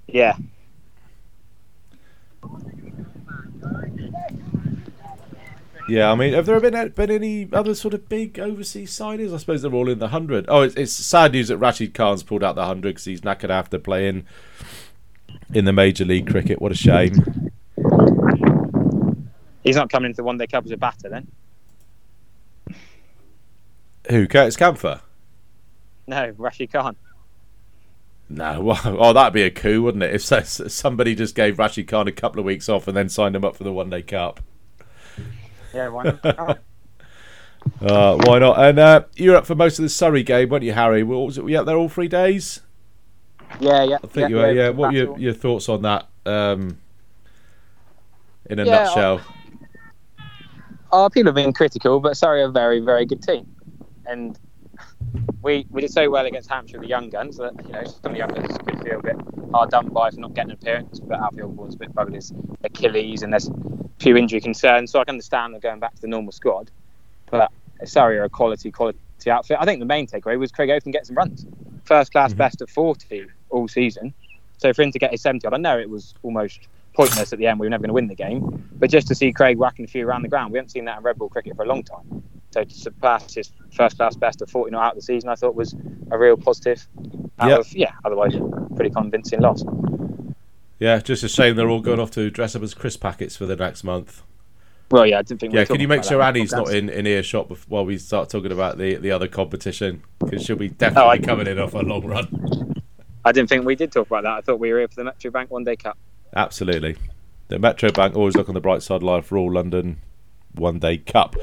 Yeah. Yeah, I mean, have there been been any other sort of big overseas signings? I suppose they're all in the hundred. Oh, it's, it's sad news that Rashid Khan's pulled out the hundred because he's knackered after playing in the Major League Cricket. What a shame. He's not coming into the One Day Cup as a batter then. Who? Curtis Campher? No, Rashid Khan. No, well, oh, that'd be a coup, wouldn't it? If somebody just gave Rashid Khan a couple of weeks off and then signed him up for the One Day Cup. Yeah, why not? uh, why not? And uh, you were up for most of the Surrey game, weren't you, Harry? Was it? Were you up there all three days? Yeah, yeah. I think yeah, you were. yeah, Yeah. What your, your thoughts on that? Um, in a Yeah, nutshell. Oh, people have been critical, but Surrey are a very, very good team, and we we did so well against Hampshire with the young guns that you know some of the young guns could feel a bit hard done by for not getting an appearance. But Outfield was a bit buggered his Achilles, and there's a few injury concerns, so I can understand them going back to the normal squad. But Surrey are a quality, quality outfit. I think the main takeaway was Craig Overton get some runs, first class, Mhm. best of 40 all season. So for him to get his 70 odd, I know it was almost pointless at the end. We were never going to win the game, but just to see Craig whacking a few around the ground, we haven't seen that in red ball cricket for a long time. So to surpass his first class best of 40 not out of the season, I thought was a real positive. Out Yep. of, yeah, otherwise pretty convincing loss. Yeah, just a shame they're all going off to dress up as crisp packets for the next month. Well, yeah, I didn't think. we Yeah, can you make sure. Annie's not in, in earshot bef- while we start talking about the, the other competition? Because she'll be definitely Oh, I- coming in off a long run. I didn't think we did talk about that. I thought we were here for the Metro Bank One Day Cup. Absolutely. The Metro Bank always look on the bright side of life for all London One Day Cup.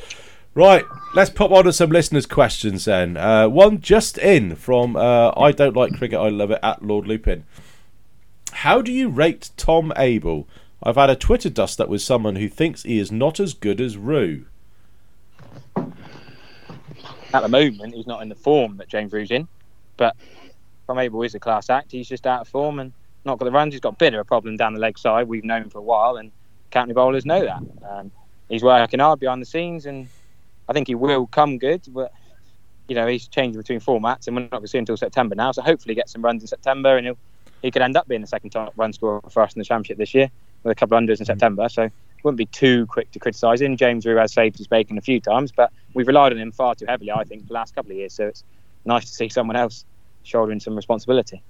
Right, let's pop on to some listeners' questions then. Uh, one just in from uh, I Don't Like Cricket, I Love It at Lord Lupin. How do you rate Tom Abell? I've had a Twitter dust up with someone who thinks he is not as good as Rew. At the moment, he's not in the form that James Rew's in, but Tom Abell is a class act. He's just out of form and not got the runs. He's got a bit of a problem down the leg side. We've known him for a while, and county bowlers know that. Um, he's working hard behind the scenes, and I think he will come good. But you know, he's changing between formats, and we're not going to see him until September now. So hopefully, get some runs in September, and he'll he could end up being the second top run scorer for us in the championship this year with a couple of unders in September. So wouldn't be too quick to criticise him. James Rew has saved his bacon a few times, but we've relied on him far too heavily, I think, the last couple of years. So it's nice to see someone else shouldering some responsibility.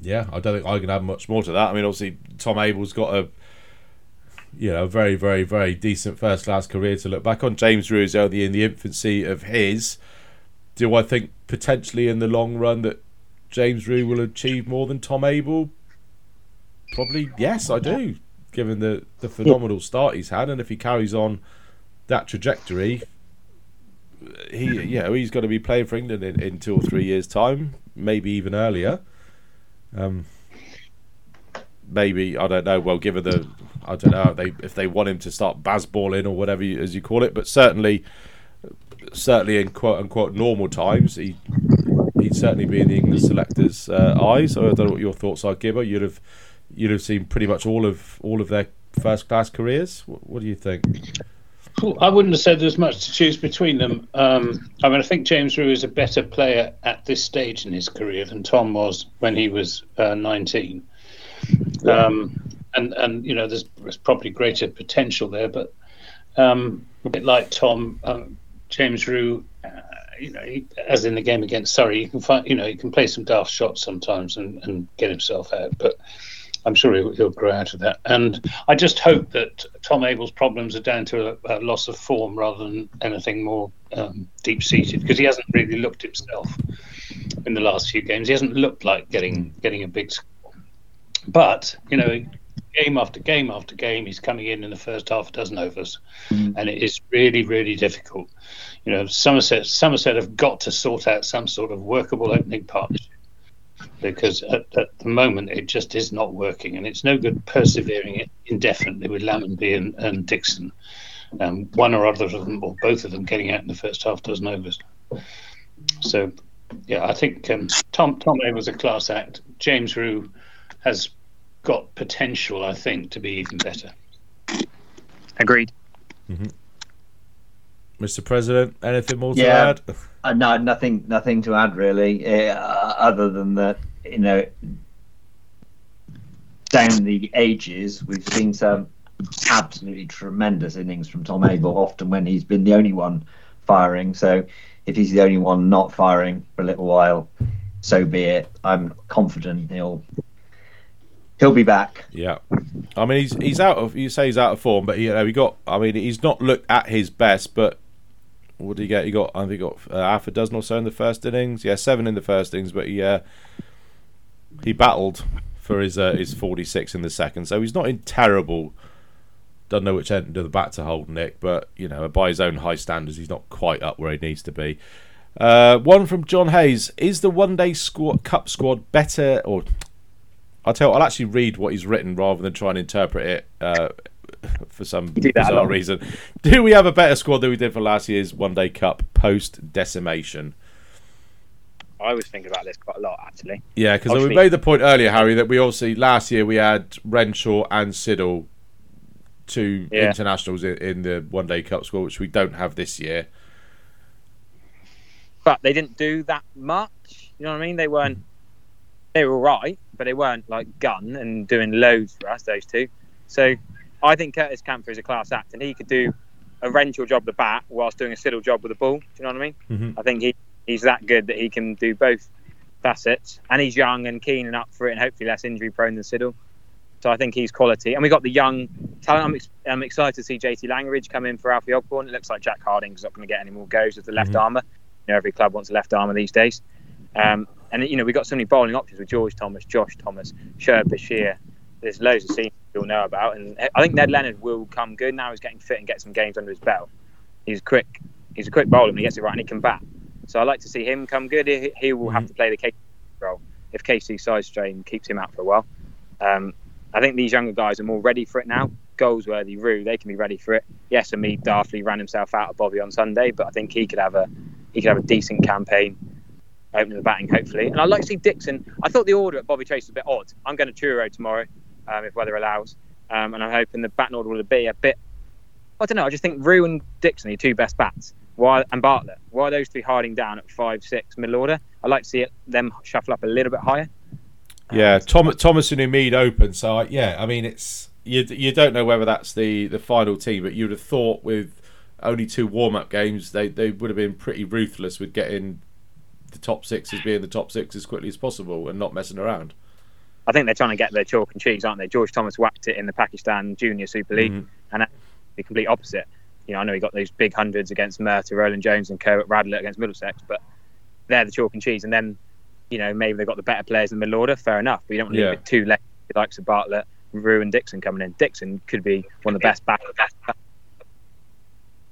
Yeah, I don't think I can add much more to that. I mean, obviously, Tom Abell's got a you know very, very, very decent first class career to look back on. James Rew is only in the infancy of his. Do I think potentially in the long run that James Rew will achieve more than Tom Abell? Probably yes, I do. Given the the phenomenal start he's had, and if he carries on that trajectory, he know he's going to be playing for England in, in two or three years' time, maybe even earlier. Um, maybe I don't know. Well, given the I don't know if they if they want him to start Bazballing or whatever you, as you call it, but certainly, certainly in quote unquote normal times, he he'd certainly be in the England selectors' uh, eyes. I don't know what your thoughts are, Gibber. You'd have you'd have seen pretty much all of all of their first class careers. What, what do you think? I wouldn't have said there's much to choose between them. Um, I mean, I think James Rew is a better player at this stage in his career than Tom was when he was uh, 19. Um, and and you know, there's, there's probably greater potential there, but um, a bit like Tom, um, James Rew, uh, you know, he, as in the game against Surrey, you can find, you know, he can play some daft shots sometimes and, and get himself out, but. I'm sure he'll, he'll grow out of that. And I just hope that Tom Abell's problems are down to a, a loss of form rather than anything more um, deep seated because he hasn't really looked himself in the last few games. He hasn't looked like getting getting a big score. But, you know, game after game after game, he's coming in in the first half a dozen overs. And it is really, really difficult. You know, Somerset, Somerset have got to sort out some sort of workable opening partnership because at, at, the moment it just is not working, and it's no good persevering it indefinitely with Lammonby and, and Dickson, um, one or other of them or both of them getting out in the first half dozen overs. So, yeah, I think um, Tom Tom A was a class act. James Rew has got potential, I think, to be even better. Agreed. Mr. President, anything more to add? Uh, no, nothing, nothing to add really, uh, other than that, you know, down the ages, we've seen some absolutely tremendous innings from Tom Abell, often when he's been the only one firing. So, if he's the only one not firing for a little while, so be it. I'm confident he'll he'll be back. Yeah, I mean he's he's out of you say he's out of form, but he, you know he got. I mean he's not looked at his best, but what did he get? He got I think he got uh, half a dozen or so in the first innings. Yeah, seven in the first innings, but he uh, he battled for his uh, his forty six in the second, so he's not in terrible. Don't know which end of the bat to hold, Nick, but you know by his own high standards, he's not quite up where he needs to be. Uh, one from John Hayes: Is the one day squad, cup squad better or I'll tell. I'll actually read what he's written rather than try and interpret it uh, for some do that a bizarre reason. Do we have a better squad than we did for last year's One Day Cup post decimation? I was thinking about this quite a lot actually. Yeah, because we made the point earlier, Harry, that we obviously last year we had Renshaw and Siddle, two Yeah. internationals in, in the One Day Cup squad, which we don't have this year. but they didn't do that much. You know what I mean? They weren't. They were all right, but they weren't like gun and doing loads for us. Those two. So I think Curtis Campher is a class act, and he could do a rental job with the bat whilst doing a Siddle job with the ball. Do you know what I mean? Mhm. I think he he's that good that he can do both facets, and he's young and keen and up for it, and hopefully less injury prone than Siddle. So I think he's quality, and we got the young talent. I'm, ex- I'm excited to see JT Langridge come in for Alfie Ogborne. It looks like Jack Harding's not going to get any more goes as the left Mhm. armour. You know, every club wants a left armour these days. Um, and you know, we've got so many bowling options with George Thomas, Josh Thomas, Shoaib Bashir. There's loads of seniors you'll know about, and I think Ned Leonard will come good now. He's getting fit and get some games under his belt. He's quick. He's a quick bowler when he gets it right, and he can bat. So I like to see him come good. He, he will have to play the KC role if KC side strain keeps him out for a while. Um, I think these younger guys are more ready for it now. Goldsworthy, Rew, they can be ready for it. Yes, Umeed daftly ran himself out of Bovey on Sunday, but I think he could have a he could have a decent campaign opening the batting, hopefully. And I'd like to see Dickson. I thought the order at Bovey Tracey was a bit odd. I'm going to Truro tomorrow, um, if weather allows, um, and I'm hoping the batting order will be a bit. I don't know. I just think Rew and Dickson are your two best bats. Why and Bartlett? Why are those three hiding down at five, six middle order? I'd like to see it, them shuffle up a little bit higher. Yeah, Tom, Thomas and Umeed open. So I- yeah, I mean it's you. You don't know whether that's the the final team, but you'd have thought with only two warm up games, they they would have been pretty ruthless with getting the top six as being the top six as quickly as possible and not messing around. I think they're trying to get their chalk and cheese, aren't they? George Thomas whacked it in the Pakistan Junior Super League, Mhm. and the complete opposite. You know, I know he got those big hundreds against Murtagh, Roland Jones, and Kerwin Radlett against Middlesex, but they're the chalk and cheese. And then, you know, maybe they've got the better players in the middle order. Fair enough, but you don't want to Yeah. leave it too late. The likes of Bartlett, Rew, and Dickson coming in. Dickson could be one of the best back.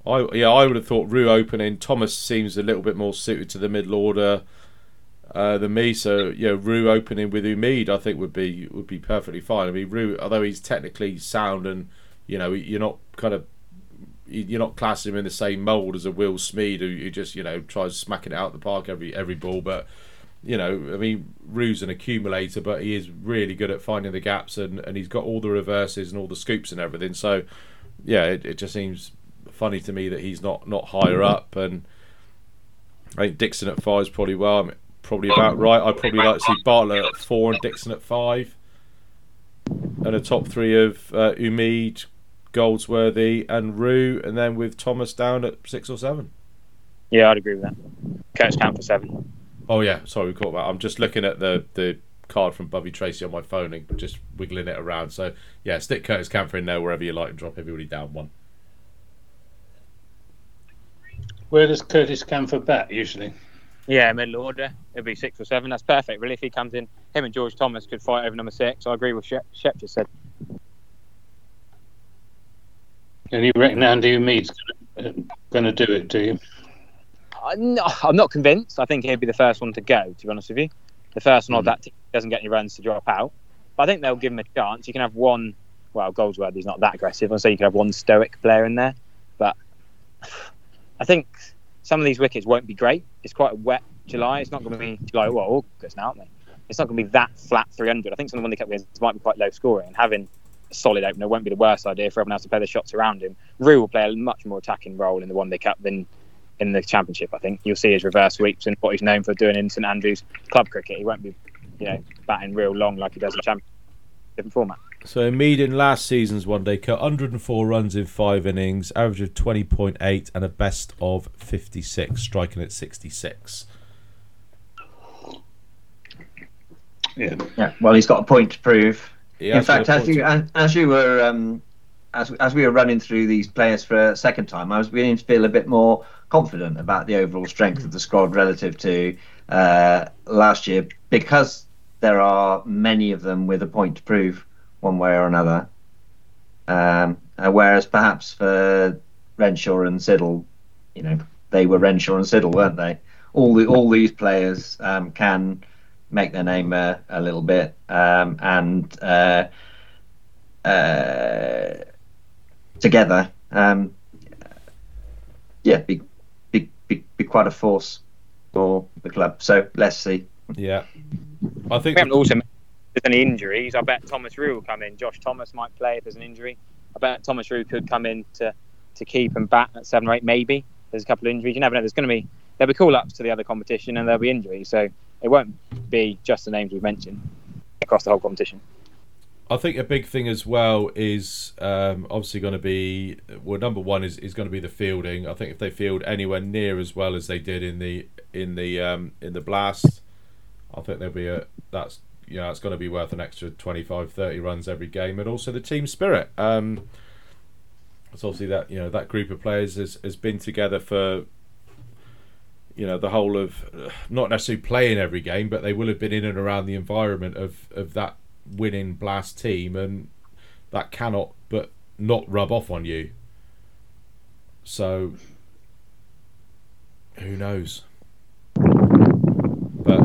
I yeah, I would have thought Rew opening. Thomas seems a little bit more suited to the middle order uh, than me. So yeah, Rew opening with Umeed, I think would be would be perfectly fine. I mean, Rew, although he's technically sound and you know you're not kind of you're not classing him in the same mould as a Will Smeed who, who just you know tries smacking it out the park every every ball, but. You know, I mean, Rew's an accumulator, but he is really good at finding the gaps, and, and he's got all the reverses and all the scoops and everything. So, yeah, it, it just seems funny to me that he's not not higher up. And I think Dickson at five is probably well, I mean, probably about right. I'd probably like to see Bartlett at four and Dickson at five, and a top three of uh, Umeed, Goldsworthy, and Rew, and then with Thomas down at six or seven. Yeah, I'd agree with that. Curtis count for seven. Oh yeah, sorry, we caught that. I'm just looking at the the card from Bovey Tracey on my phone and just wiggling it around. So yeah, stick Curtis Campher in there wherever you like and drop everybody down one. Where does Curtis Campher bat usually? Yeah, middle order. It'll be six or seven. That's perfect, really. If he comes in, him and George Thomas could fight over number six. I agree with Shep, Shep just said. And you reckon Andy Umeed's going to do it, do you? I'm not, I'm not convinced. I think he'd be the first one to go, to be honest with you. The first one of Mm. that team doesn't get any runs to drop out. But I think they'll give him a chance. You can have one, well, Goldsworthy's not that aggressive. I'll say you could have one stoic player in there. But I think some of these wickets won't be great. It's quite a wet July. It's not going to be July, well, August now, aren't they? It's not going to be that flat 300. I think some of the one they kept with might be quite low scoring. And having a solid opener. Won't be the worst idea for everyone else to play the shots around him. Rew will play a much more attacking role in the one day cup than in the championship. I think you'll see his reverse sweeps and what he's known for doing in St Andrews club cricket. He won't be, you know, batting real long like he does in the championship. Different format. So Mead in last season's one day cut 104 runs in five innings, average of 20.8 and a best of 56, striking at 66. Yeah. Yeah. Well, he's got a point to prove. He In fact, as you to- as, as you were um, as as we were running through these players for a second time, I was beginning to feel a bit more confident about the overall strength of the squad relative to uh, last year because there are many of them with a point to prove one way or another. Um, uh, whereas perhaps for Renshaw and Siddle, you know, they were Renshaw and Siddle, weren't they? All the all these players um, can make their name a, a little bit um, and uh, uh, together, um, yeah, be, be be be quite a force for the club. So let's see. Yeah. I think We haven't also if there's any injuries. I bet Thomas Rew will come in. Josh Thomas might play if there's an injury. I bet Thomas Rew could come in to, to keep and bat at seven or eight, maybe. There's a couple of injuries. You never know. There's going to be there'll be call ups to the other competition and there'll be injuries. So it won't be just the names we've mentioned across the whole competition. I think a big thing as well is um, obviously going to be well. Number one is, is going to be the fielding. I think if they field anywhere near as well as they did in the in the um, in the blast, I think there'll be a that's you know it's going to be worth an extra 25, 30 runs every game, and also the team spirit. Um, it's obviously that you know that group of players has, has been together for you know the whole of uh, not necessarily playing every game, but they will have been in and around the environment of of that winning blast team and that cannot but not rub off on you so who knows but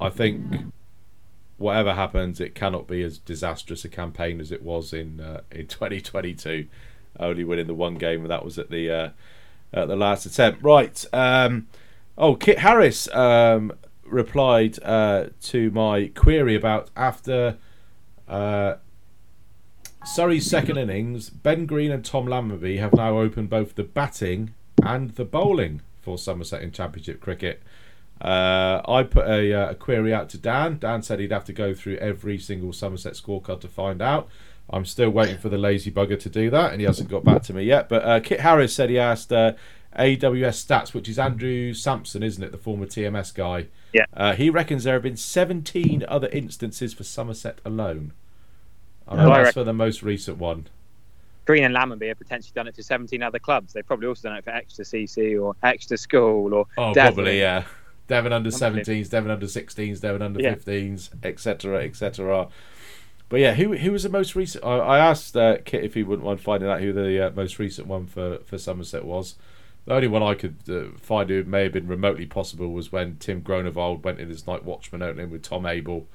i think whatever happens it cannot be as disastrous a campaign as it was in uh, in 2022 only winning the one game and that was at the uh, at the last attempt right um oh kit harris um replied uh, to my query about after uh, Surrey's second innings, Ben Green and Tom Lammonby have now opened both the batting and the bowling for Somerset in Championship cricket. Uh, I put a, uh, a query out to Dan. Dan said he'd have to go through every single Somerset scorecard to find out. I'm still waiting for the lazy bugger to do that, and he hasn't got back to me yet. But uh, Kit Harris said he asked uh, AWS Stats, which is Andrew Samson, isn't it, the former TMS guy? Yeah. Uh, he reckons there have been 17 other instances for Somerset alone. I Yeah. know that's for the most recent one. Green and Lammonby have potentially done it for 17 other clubs. They've probably also done it for Exeter CC or Exeter School or Oh, Devon. probably, yeah. Devon under Unbelievable. 17s, Devon under 16s, Devon under Yeah. 15s, etc., etc. But yeah, who who was the most recent? I, I asked uh, Kit if he wouldn't mind finding out who the uh, most recent one for, for Somerset was. The only one I could uh, find who may have been remotely possible was when Tim Groenewald went in as night watchman opening with Tom Abell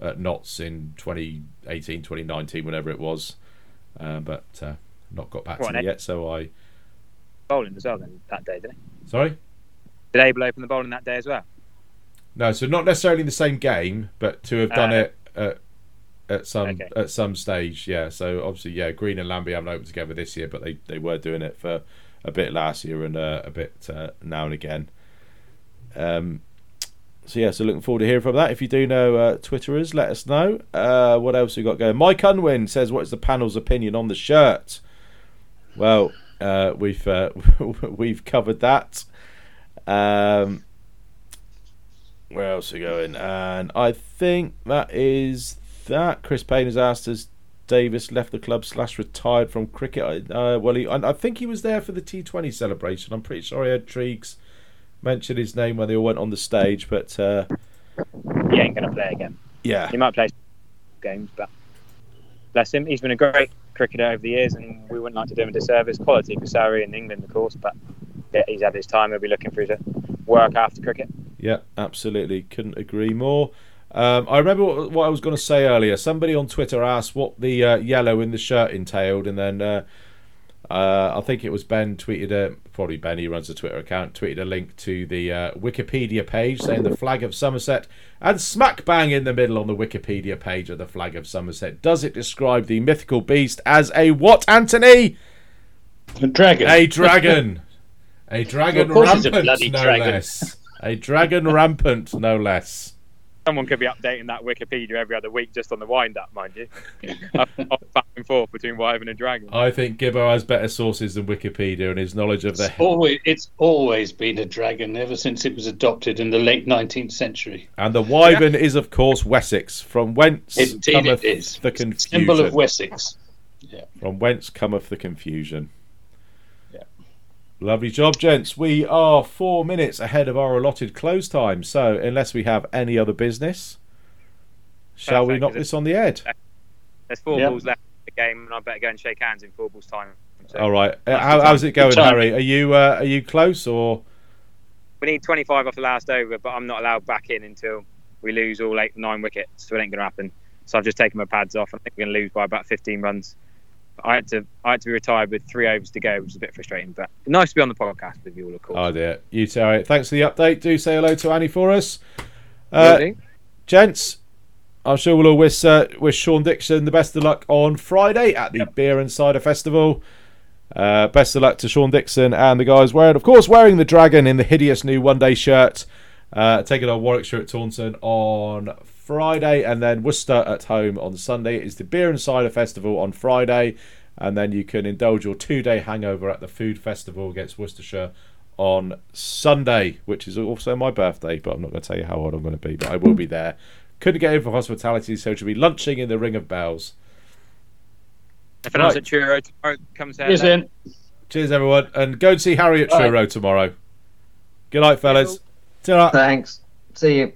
at Notts in 2018, 2019, whenever it was. Uh, but uh, not got back What, to me yet, so I. bowling as well then that day, didn't he? Sorry? Did Abell open the bowling that day as well? No, so not necessarily the same game, but to have done Uh, it at, at some Okay. at some stage, yeah. So obviously, yeah, Green and Lambie haven't opened together this year, but they, they were doing it for a bit last year and uh, a bit uh, now and again. Um, so yeah, so looking forward to hearing from that. If you do know uh, Twitterers, let us know. Uh, what else we got going? Mike Unwin says, "What is the panel's opinion on the shirt?" Well, uh, we've uh, we've covered that. Um, where else are we going? And I think that is that. Chris Payne has asked us. Davies left the club slash retired from cricket. Uh, well, he, I, I think he was there for the T20 celebration. I'm pretty sure I heard Treeks mention his name when they all went on the stage. But uh, He ain't going to play again. yeah, He might play games, but bless him. He's been a great cricketer over the years, and we wouldn't like to do him a disservice. Quality for Surrey and England, of course, but yeah, he's had his time. He'll be looking for his work after cricket. Yeah, absolutely. Couldn't agree more. Um, I remember what, what I was going to say earlier. Somebody on Twitter asked what the uh, yellow in the shirt entailed, and then uh, uh, I think it was Ben tweeted, uh, probably Benny runs a Twitter account, tweeted a link to the uh, Wikipedia page saying the flag of Somerset, and smack bang in the middle on the Wikipedia page of the flag of Somerset, does it describe the mythical beast as a what, Anthony? A dragon. A dragon. A dragon Of course it's a rampant, no dragon. less. A dragon rampant, no less. Someone could be updating that Wikipedia every other week just on the wind up, mind you. Up- up back and forth between Wyvern and Dragon. I think Gibbo has better sources than Wikipedia and his knowledge of the. It's always, it's always been a dragon ever since it was adopted in the late 19th century. And the wyvern is, of course, Wessex, from whence Indeed, cometh it is. the confusion. Symbol of Wessex. Yeah. From whence cometh the confusion. Yeah. Lovely job, gents. We are four minutes ahead of our allotted close time. So, unless we have any other business, shall we Perfect, knock this on the head? There's four Yeah. balls left in the game, and I better go and shake hands in four balls' time. So All right. Uh, How, how's it going, Harry? Are you uh, are you close or? We need 25 off the last over, but I'm not allowed back in until we lose all eight, nine wickets. So it ain't going to happen. So I've just taken my pads off. I think we're going to lose by about 15 runs. I had to I had to be retired with three overs to go, which is a bit frustrating. But nice to be on the podcast with you all, of course. Oh dear. You two. all right. Thanks for the update. Do say hello to Annie for us. Uh, do. gents, I'm sure we'll all wish, uh, wish Sean Dickson the best of luck on Friday at the Beer and Cider Festival. Uh, best of luck to Sean Dickson and the guys wearing, of course, wearing the dragon in the hideous new one day shirt. Uh, taking on Warwickshire at Taunton on Friday, and then Worcester at home on Sunday. It's the Beer and Cider Festival on Friday, and then you can indulge your two day hangover at the Food Festival against Worcestershire on Sunday, which is also my birthday, but I'm not going to tell you how old I'm going to be, but I will be there. Couldn't get in for hospitality, so she'll be lunching in the Ring of Bells. If anyone's right. at Truro tomorrow, come say Yes, hello. then. Cheers, everyone, and go and see Harry at Bye. Truro tomorrow. Good night, fellas. Ta-ra. Thanks. See you.